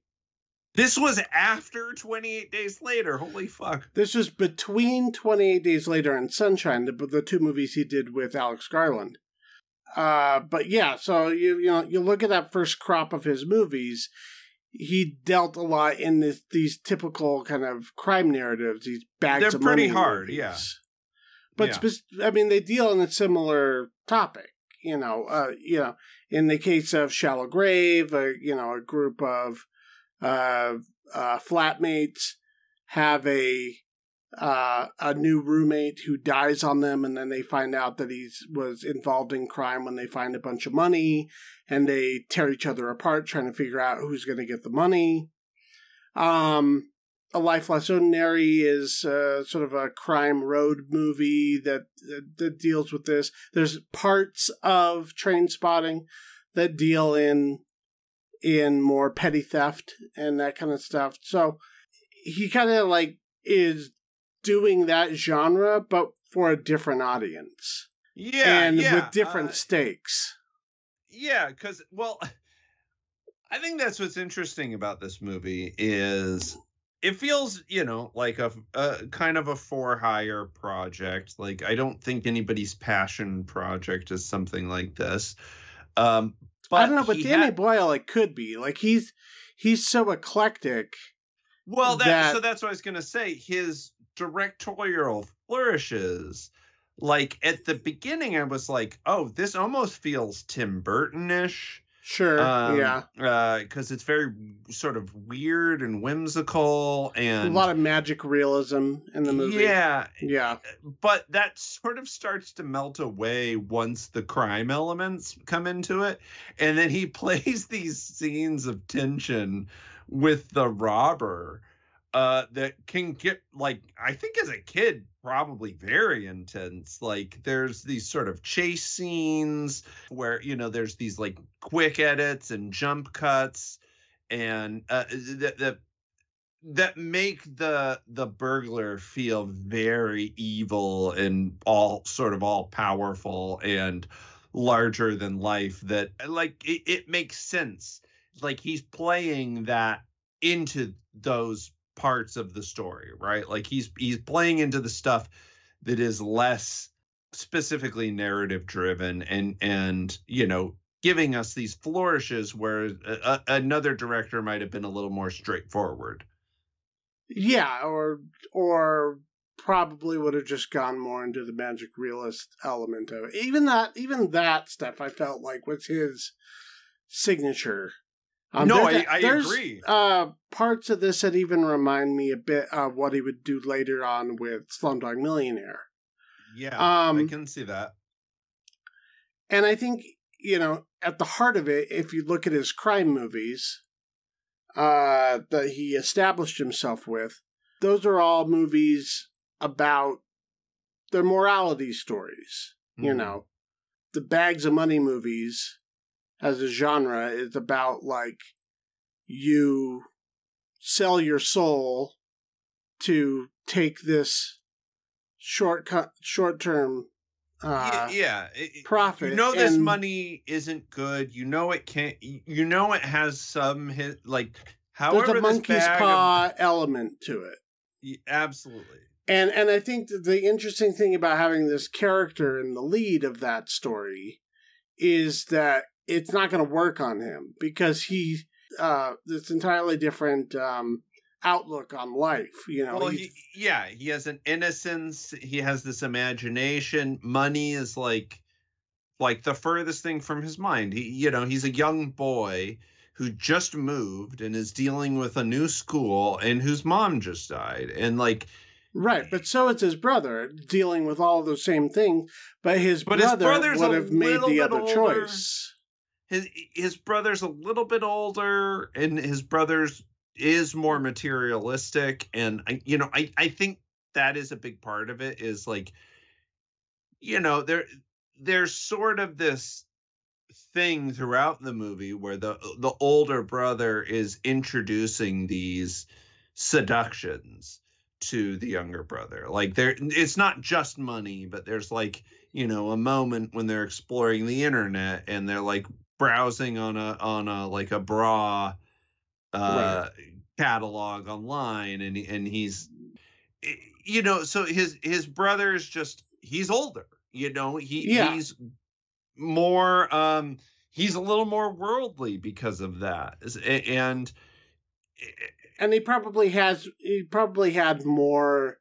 This was after 28 Days Later. Holy fuck. This was between 28 Days Later and Sunshine, the, the two movies he did with Alex Garland. Uh, but yeah, so you you know you look at that first crop of his movies, he dealt a lot in this, these typical kind of crime narratives. These bags They're of pretty hard, movies. yeah. But Yeah. spec- I mean, they deal in a similar topic. You know, uh, you know, in the case of Shallow Grave, uh, you know, a group of uh, uh, flatmates have a uh, a new roommate who dies on them, and then they find out that he was involved in crime when they find a bunch of money, and they tear each other apart trying to figure out who's going to get the money. Um, a Life Less Ordinary is uh, sort of a crime road movie that, that that deals with this. There's parts of Trainspotting that deal in in more petty theft and that kind of stuff. So he kind of like is doing that genre, but for a different audience Yeah. and yeah, with different uh, stakes. Yeah, because well, I think that's what's interesting about this movie is it feels you know like a, a kind of a for hire project. Like I don't think anybody's passion project is something like this. Um, but I don't know, but Danny had- Boyle it could be like he's he's so eclectic. well, that, that- so that's what I was gonna say. His directorial flourishes. Like at the beginning, I was like, "Oh, this almost feels Tim Burton-ish." Sure, Um, yeah, because it's very sort of weird and whimsical and a lot of magic realism in the movie. yeah yeah, but that sort of starts to melt away once the crime elements come into it and then he plays these scenes of tension with the robber uh that can get like i think as a kid probably very intense like there's these sort of chase scenes where you know there's these like quick edits and jump cuts and uh that that that make the the burglar feel very evil and all sort of all powerful and larger than life that like it, it makes sense. Like he's playing that into those parts of the story right like he's he's playing into the stuff that is less specifically narrative driven and and you know giving us these flourishes where a, a- another director might have been a little more straightforward yeah, or or probably would have just gone more into the magic realist element of it. Even that, even that stuff, I felt like was his signature. Um, no, I, I agree. Uh, parts of this that even remind me a bit of what he would do later on with Slumdog Millionaire. Yeah, I um, can see that. And I think, you know, at the heart of it, if you look at his crime movies uh, that he established himself with, those are all movies about their morality stories. You Mhm. know, the bags of money movies as a genre is about like you sell your soul to take this shortcut short term uh, yeah, yeah. it- it- profit You know this and- money isn't good. You know it can't. You know it has some hit. Like there's however a monkey's bag of- paw element to it Y- absolutely. and and i think that the interesting thing about having this character in the lead of that story is that it's not going to work on him because he uh this entirely different um outlook on life you know Well, he, yeah, he has an innocence. He has this imagination. Money is like, like the furthest thing from his mind. He, you know, he's a young boy who just moved and is dealing with a new school and whose mom just died. And like, Right, but so it's his brother dealing with all those same things. But his But brother brother's would have made the other older. choice. His his brother's a little bit older and his brother's is more materialistic and I you know I I think that is a big part of it is like you know there there's sort of this thing throughout the movie where the the older brother is introducing these seductions to the younger brother. Like there it's not just money but there's like you know a moment when they're exploring the internet and they're like browsing on a on a like a bra uh right. catalog online and and he's eh, you know so his his brother's just he's older you know he yeah. he's more um he's a little more worldly because of that and eh, and he probably has he probably had more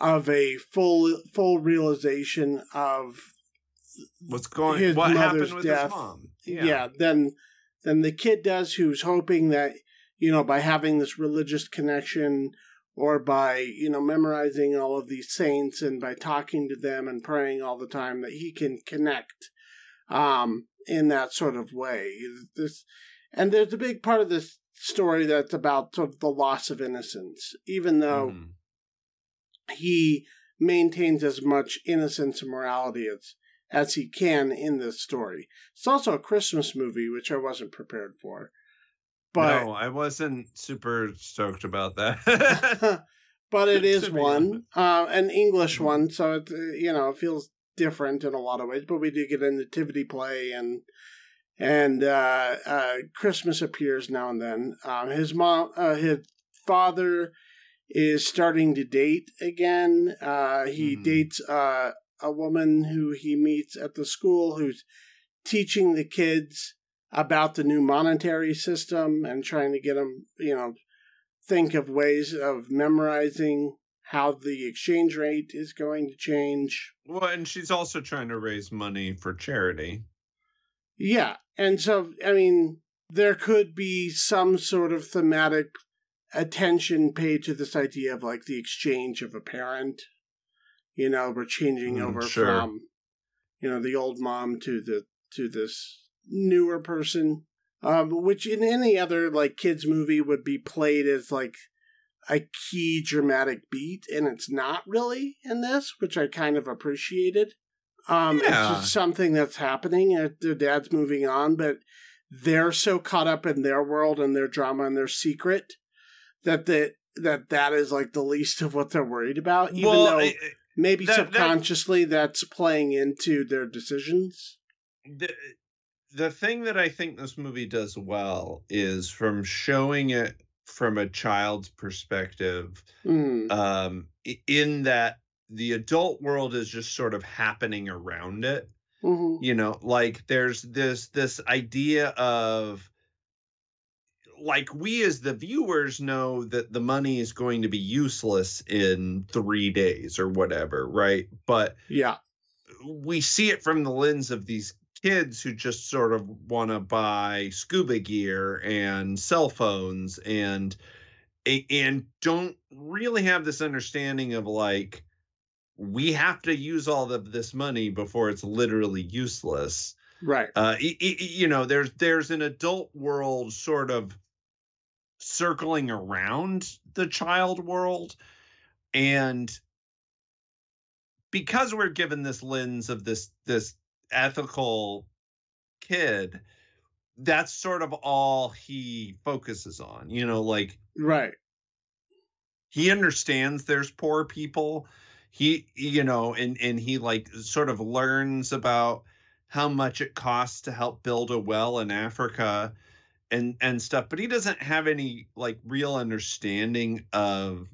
of a full full realization of what's going his what mother's death. Yeah. yeah, then then the kid does who's hoping that you know by having this religious connection or by you know memorizing all of these saints and by talking to them and praying all the time that he can connect um, in that sort of way. This and there's a big part of this story that's about sort of the loss of innocence, even though mm. he maintains as much innocence and morality as as he can in this story. It's also a Christmas movie, which I wasn't prepared for. But no, I wasn't super stoked about that. but it is one, uh, an English mm-hmm. one, so it you know it feels different in a lot of ways. But we do get a nativity play and and uh, uh, Christmas appears now and then. Um, his mom, uh, his father, is starting to date again. Uh, he mm-hmm. dates uh, a woman who he meets at the school who's teaching the kids about the new monetary system and trying to get them, you know, think of ways of memorizing how the exchange rate is going to change. Well, and she's also trying to raise money for charity. Yeah. And so, I mean, there could be some sort of thematic attention paid to this idea of like the exchange of a parent. You know, we're changing mm, over sure. from, you know, the old mom to the to this newer person. Um, which in any other like kids movie would be played as like a key dramatic beat, and it's not really in this, which I kind of appreciated. Um, yeah. It's just something that's happening. And their dad's moving on, but they're so caught up in their world and their drama and their secret that that that that is like the least of what they're worried about. Even well, though I, maybe that, subconsciously that, that's playing into their decisions. The, the thing that I think this movie does well is from showing it from a child's perspective, mm. um, in that the adult world is just sort of happening around it. Mm-hmm. You know, like there's this this idea of like we as the viewers know that the money is going to be useless in 3 days or whatever, right? But yeah. We see it from the lens of these kids who just sort of want to buy scuba gear and cell phones and and don't really have this understanding of like we have to use all of this money before it's literally useless right uh you know there's there's an adult world sort of circling around the child world. And because we're given this lens of this this ethical kid that's sort of all he focuses on you know like right. he understands there's poor people. He you know and and he like sort of learns about how much it costs to help build a well in Africa and and stuff but he doesn't have any like real understanding of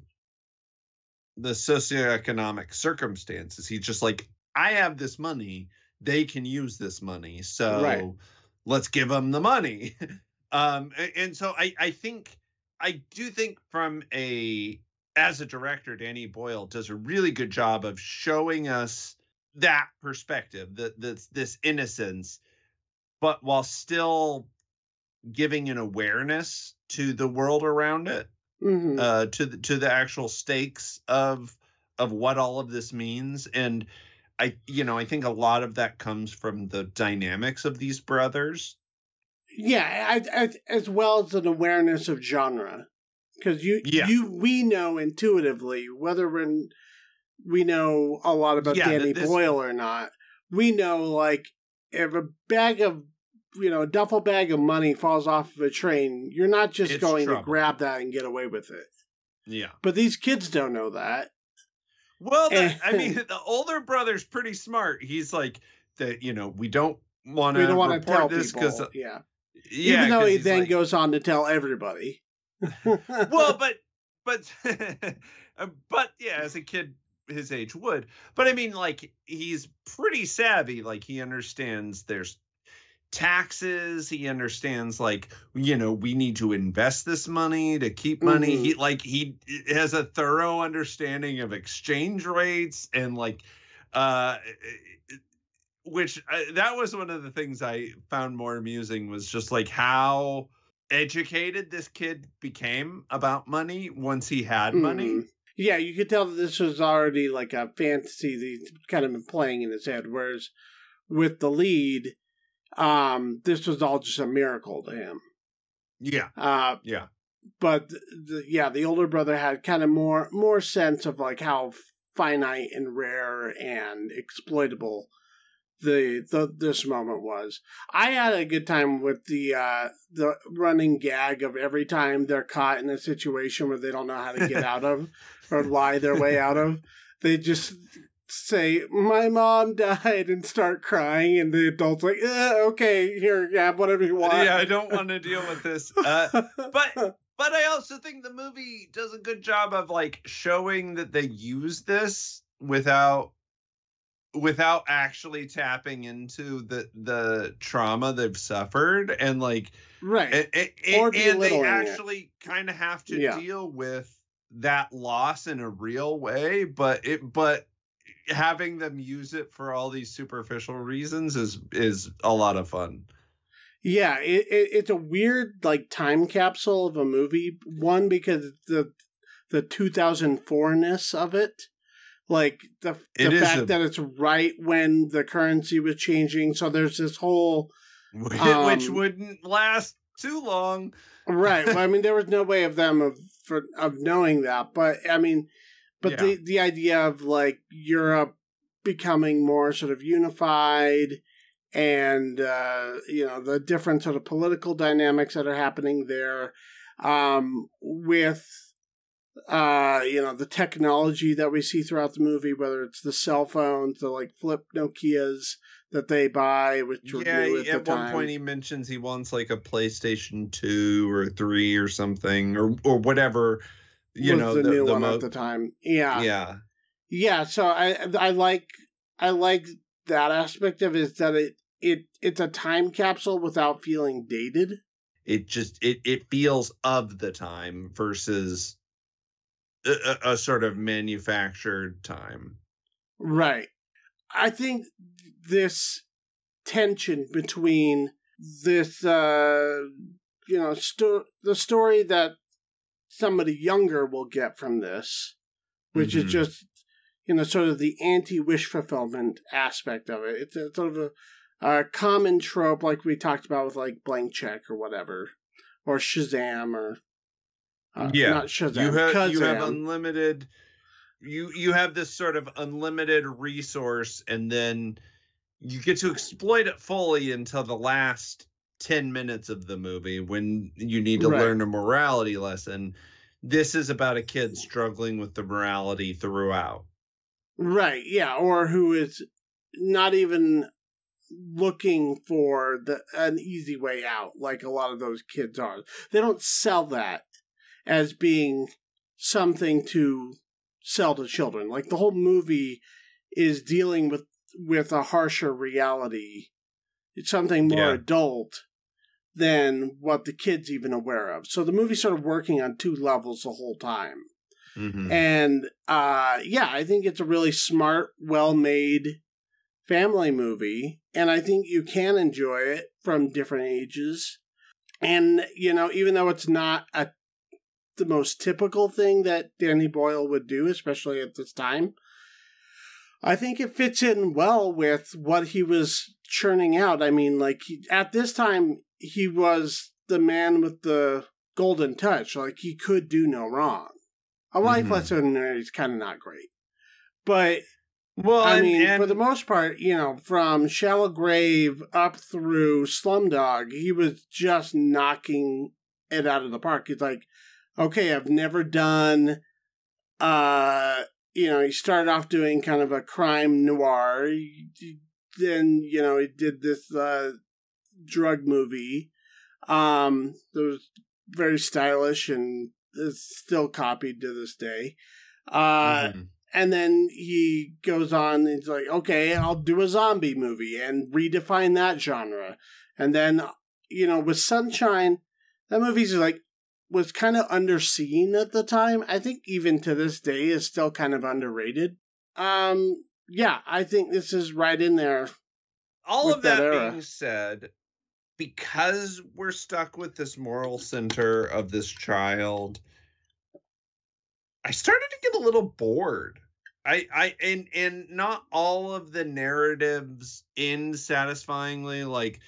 the socioeconomic circumstances he's just like i have this money they can use this money so right. let's give them the money um and so i i think i do think from a as a director, Danny Boyle does a really good job of showing us that perspective, that this this innocence, but while still giving an awareness to the world around it, mm-hmm. uh, to the, to the actual stakes of of what all of this means, and I you know I think a lot of that comes from the dynamics of these brothers Yeah, I, I, as well as an awareness of genre, because you Yeah. you we know intuitively whether we're we know a lot about Yeah, Danny this- Boyle or not. We know like if a bag of you know a duffel bag of money falls off of a train, you're not just It's going trouble. to grab that and get away with it. Yeah. But these kids don't know that. Well, the, I mean, the older brother's pretty smart. He's like that. You know, we don't want to don't want to report tell this because yeah. yeah, Even though he then like- goes on to tell everybody. well, but but uh, but yeah, as a kid his age would. But I mean, like he's pretty savvy. Like he understands there's taxes. He understands like you know we need to invest this money to keep money. Mhm. He like he has a thorough understanding of exchange rates and like uh which uh, that was one of the things I found more amusing was just like how educated this kid became about money once he had money. Mhm. Yeah, you could tell that this was already like a fantasy that he's kind of been playing in his head. Whereas with the lead, um, this was all just a miracle to him. Yeah, Uh, yeah, but the, yeah, the older brother had kind of more more sense of like how finite and rare and exploitable the, the this moment was. I had a good time with the uh, the running gag of every time they're caught in a situation where they don't know how to get out of or lie their way out of, they just say my mom died and start crying and the adults like eh, okay here have whatever you want yeah. I don't want to deal with this. Uh, but but I also think the movie does a good job of like showing that they use this without without actually tapping into the the trauma they've suffered and like right and, and, Or and they actually kind of have to Yeah. deal with that loss in a real way but it but having them use it for all these superficial reasons is is a lot of fun Yeah, it, it, it's a weird like time capsule of a movie. One because the the 2004ness of it, like the It the fact a- that it's right when the currency was changing. So there's this whole which Um, wouldn't last too long right. well, I mean, there was no way of them of for of knowing that, but I mean, but Yeah. the the idea of like Europe becoming more sort of unified and uh, you know the different sort of political dynamics that are happening there um, with uh, you know the technology that we see throughout the movie, whether it's the cell phones, the like flip Nokia's that they buy, which yeah at at one time. point he mentions he wants like a playstation 2 or 3 or something or or whatever you was know the, new one mo- at the time. Yeah, yeah yeah. So I I like I like that aspect of it is that it it it's a time capsule without feeling dated. it just it it feels of the time versus a, a, a sort of manufactured time Right. I think this tension between this, uh, you know, sto- the story that somebody younger will get from this, which Mhm. is just, you know, sort of the anti wish fulfillment aspect of it. It's a, sort of a, a common trope, like we talked about with like Blank Check or whatever, or Shazam or. Uh, Yeah. Not Shazam. you have you have unlimited you you have this sort of unlimited resource and then you get to exploit it fully until the last 10 minutes of the movie when you need to Right. learn a morality lesson this is about a kid struggling with the morality throughout Right, yeah, or who is not even looking for the an easy way out like a lot of those kids are. They don't sell that as being something to sell to children. Like the whole movie is dealing with with a harsher reality. It's something more Yeah. adult than what the kids even aware of. So the movie's sort of working on two levels the whole time. Mhm. And uh, yeah, I think it's a really smart, well made family movie. And I think you can enjoy it from different ages. And, you know, even though it's not a, the most typical thing that Danny Boyle would do, especially at this time, I think it fits in well with what he was churning out. I mean, like, he, at this time, he was the man with the golden touch. Like he could do no wrong. A life Mhm. lesson is kind of not great, but Well, I and- mean, and- for the most part, you know, from Shallow Grave up through Slumdog, he was just knocking it out of the park. He's like, okay, I've never done, uh, you know, he started off doing kind of a crime noir. He- he- Then, you know, he did this, uh, drug movie, um, that was very stylish and is still copied to this day. Uh, Mhm. and then he goes on and he's like okay i'll do a zombie movie and redefine that genre. And then you know with sunshine that movie's like was kind of underseen at the time. I think even to this day is still kind of underrated. Um yeah i think this is right in there all of that that, being said, because we're stuck with this moral center of this child, I started to get a little bored. I, I and and not all of the narratives end satisfyingly. Like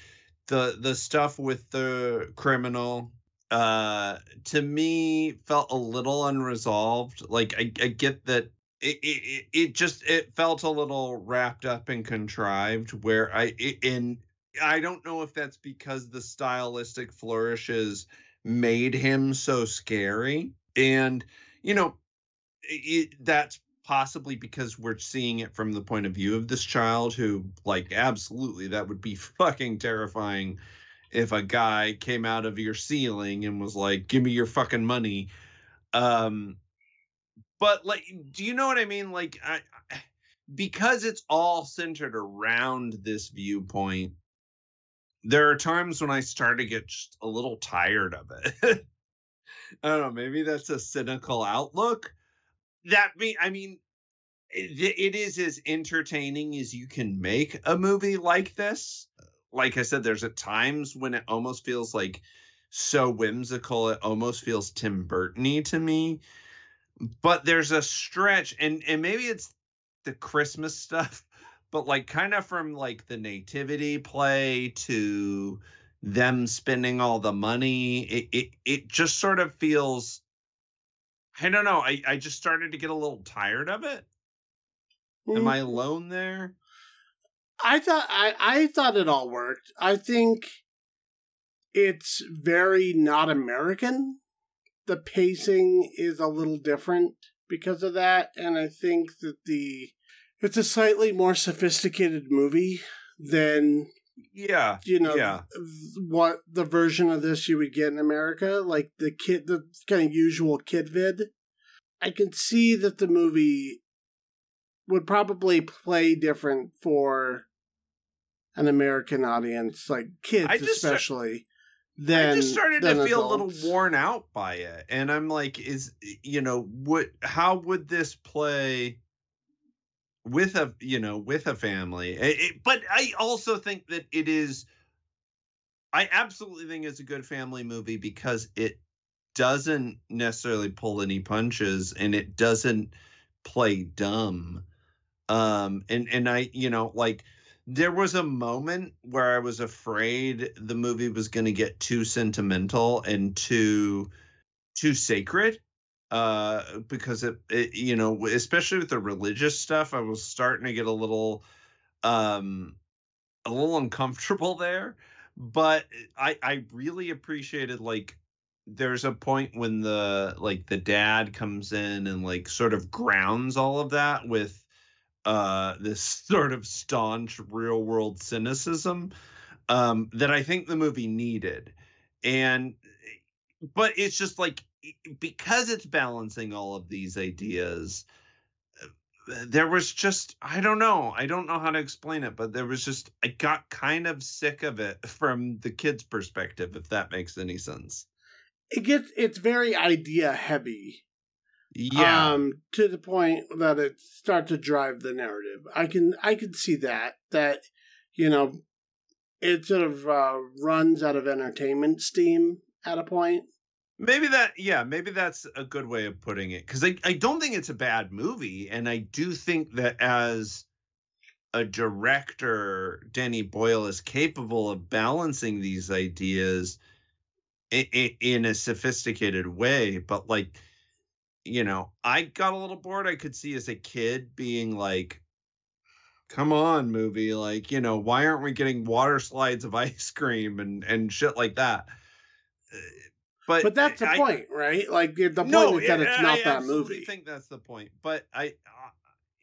the the stuff with the criminal, uh, to me felt a little unresolved. Like I, I get that it, it it- just it felt a little wrapped up and contrived where i and i don't know if that's because the stylistic flourishes made him so scary and you know it, that's possibly because we're seeing it from the point of view of this child who like absolutely that would be fucking terrifying if a guy came out of your ceiling and was like give me your fucking money. Um but like do you know what i mean? Like i because it's all centered around this viewpoint there are times when i start to get a little tired of it. I don't know maybe that's a cynical outlook. That me i mean it, it is as entertaining as you can make a movie like this. Like i said there's at times when it almost feels like so whimsical it almost feels tim burton-y to me. But there's a stretch and and maybe it's the christmas stuff but like kind of from like the nativity play to them spending all the money it it, it just sort of feels i don't know I, I just started to get a little tired of it am mm. i alone there I thought I, I thought it all worked. I think it's very not American. The pacing is a little different because of that, and I think that the it's a slightly more sophisticated movie than yeah you know yeah what the version of this you would get in America, like the kid the kind of usual kid vid. I can see that the movie would probably play different for an American audience, like kids I just start- especially. Than, I just started to feel adults. a little worn out by it, and I'm like, is you know, what? How would this play with a you know with a family? It- it- but I also think that it is. I absolutely think it's a good family movie because it doesn't necessarily pull any punches, and it doesn't play dumb. Um, and and I, you know, like there was a moment where I was afraid the movie was going to get too sentimental and too too sacred uh because it, it you know especially with the religious stuff I was starting to get a little um a little uncomfortable there but I I really appreciated like there's a point when the like the dad comes in and like sort of grounds all of that with uh this sort of staunch real world cynicism um that I think the movie needed. And but it's just like because it's balancing all of these ideas uh, there was just I don't know I don't know how to explain it but there was just I got kind of sick of it from the kids perspective if that makes any sense It gets it's very idea heavy. yeah Um, to the point that it starts to drive the narrative. I can I can see that that you know it sort of uh, runs out of entertainment steam at a point. Maybe that, yeah, maybe that's a good way of putting it. Because I, I don't think it's a bad movie. And I do think that as a director, Danny Boyle, is capable of balancing these ideas in, in, in a sophisticated way. But like, you know, I got a little bored. I could see as a kid being like, come on movie like you know why aren't we getting water slides of ice cream and and shit like that but but that's the I, point right? Like the, the no, point is that it's not I that movie. i think that's the point but i uh,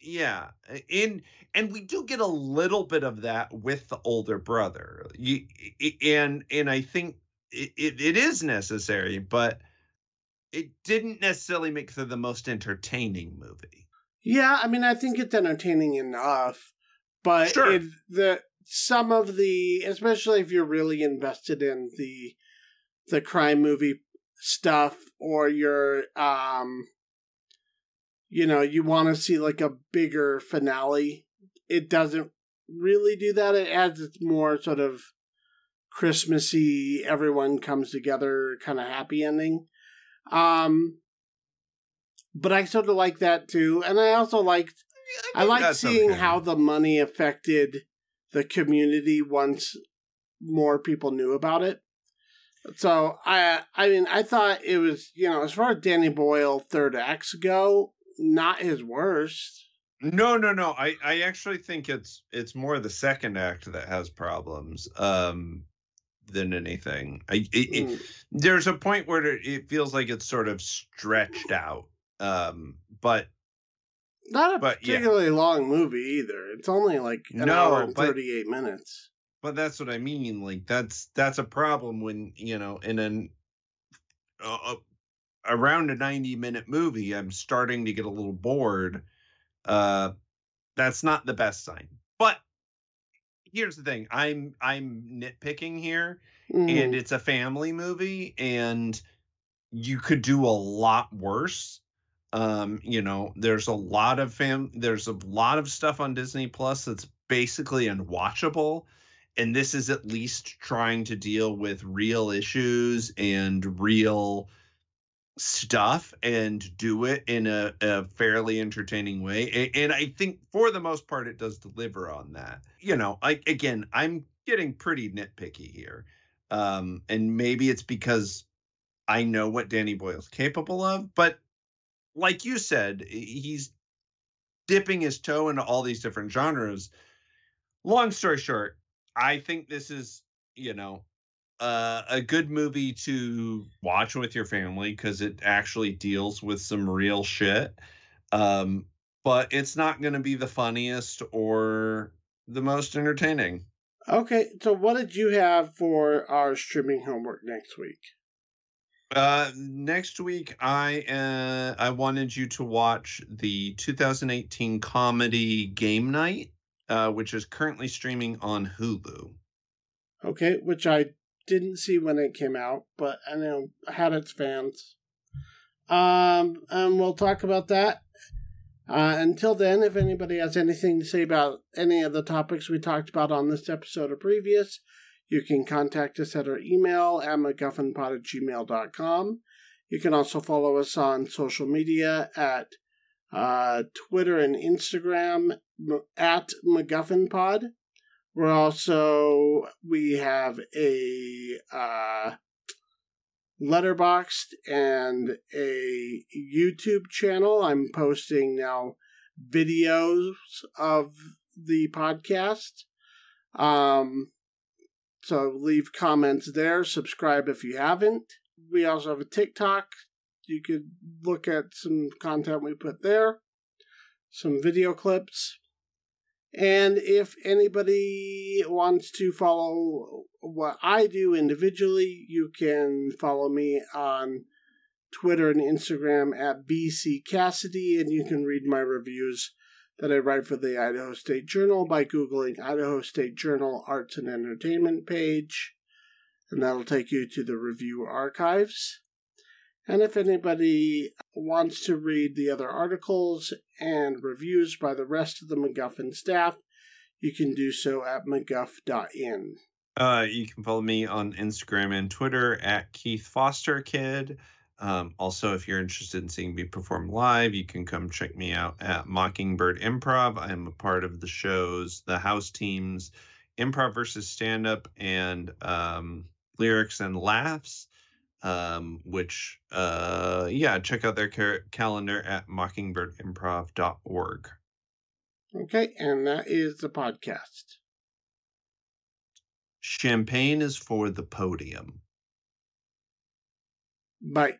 yeah in and we do get a little bit of that with the older brother. You, and and i think it, it, it is necessary but it didn't necessarily make for the most entertaining movie. Yeah i mean i think it's entertaining enough but sure. it, the some of the especially if you're really invested in the the crime movie stuff or you're um you know you want to see like a bigger finale it doesn't really do that it adds its more sort of christmassy everyone comes together kind of happy ending um but i sort of like that too and i also liked I, I like seeing okay. how the money affected the community once more people knew about it. So I I mean I thought it was you know as far as Danny Boyle third acts go not his worst. No, no, no. I, I actually think it's it's more the second act that has problems um, than anything. I, it, mm. it, there's a point where it feels like it's sort of stretched out, um, but not a but, particularly yeah. long movie either. It's only like an no, hour and thirty eight minutes. But that's what I mean. Like that's that's a problem when you know in an uh, uh, around a ninety minute movie, I'm starting to get a little bored. Uh, that's not the best sign. But here's the thing: I'm I'm nitpicking here, mm. and it's a family movie, and you could do a lot worse um, you know, there's a lot of fam there's a lot of stuff on Disney Plus that's basically unwatchable. And this is at least trying to deal with real issues and real stuff and do it in a, a fairly entertaining way. And, and I think for the most part, it does deliver on that. You know, I again, I'm getting pretty nitpicky here. Um, and maybe it's because I know what Danny Boyle's capable of, but like you said, he's dipping his toe into all these different genres. Long story short, I think this is, you know, uh, a good movie to watch with your family because it actually deals with some real shit. Um, but it's not going to be the funniest or the most entertaining. Okay, so what did you have for our streaming homework next week? Uh, next week, I uh, I wanted you to watch the 2018 comedy Game Night, uh, which is currently streaming on Hulu. Okay, which I didn't see when it came out, but I know had its fans. Um, and we'll talk about that. Uh, until then, if anybody has anything to say about any of the topics we talked about on this episode or previous, you can contact us at our email at MacGuffinPod at gmail.com. You can also follow us on social media at uh, Twitter and Instagram at MacGuffinPod. We're also, we have a uh, Letterboxd and a YouTube channel. I'm posting now videos of the podcast. Um, so leave comments there. Subscribe if you haven't. We also have a TikTok. You could look at some content we put there, some video clips. And if anybody wants to follow what I do individually, you can follow me on Twitter and Instagram at BC Cassidy, and you can read my reviews that I write for the Idaho State Journal by Googling Idaho State Journal Arts and Entertainment page, and that'll take you to the review archives. And if anybody wants to read the other articles and reviews by the rest of the MacGuffin staff, you can do so at MacGuff.in. Uh, you can follow me on Instagram and Twitter at Keith Foster Kid. Um, also, if you're interested in seeing me perform live, you can come check me out at Mockingbird Improv. I am a part of the shows, the house teams, Improv versus Stand Up, and um, Lyrics and Laughs. Um, which, uh, yeah, check out their car- calendar at mockingbirdimprov.org. Okay, and that is the podcast. Champagne is for the podium. Bye.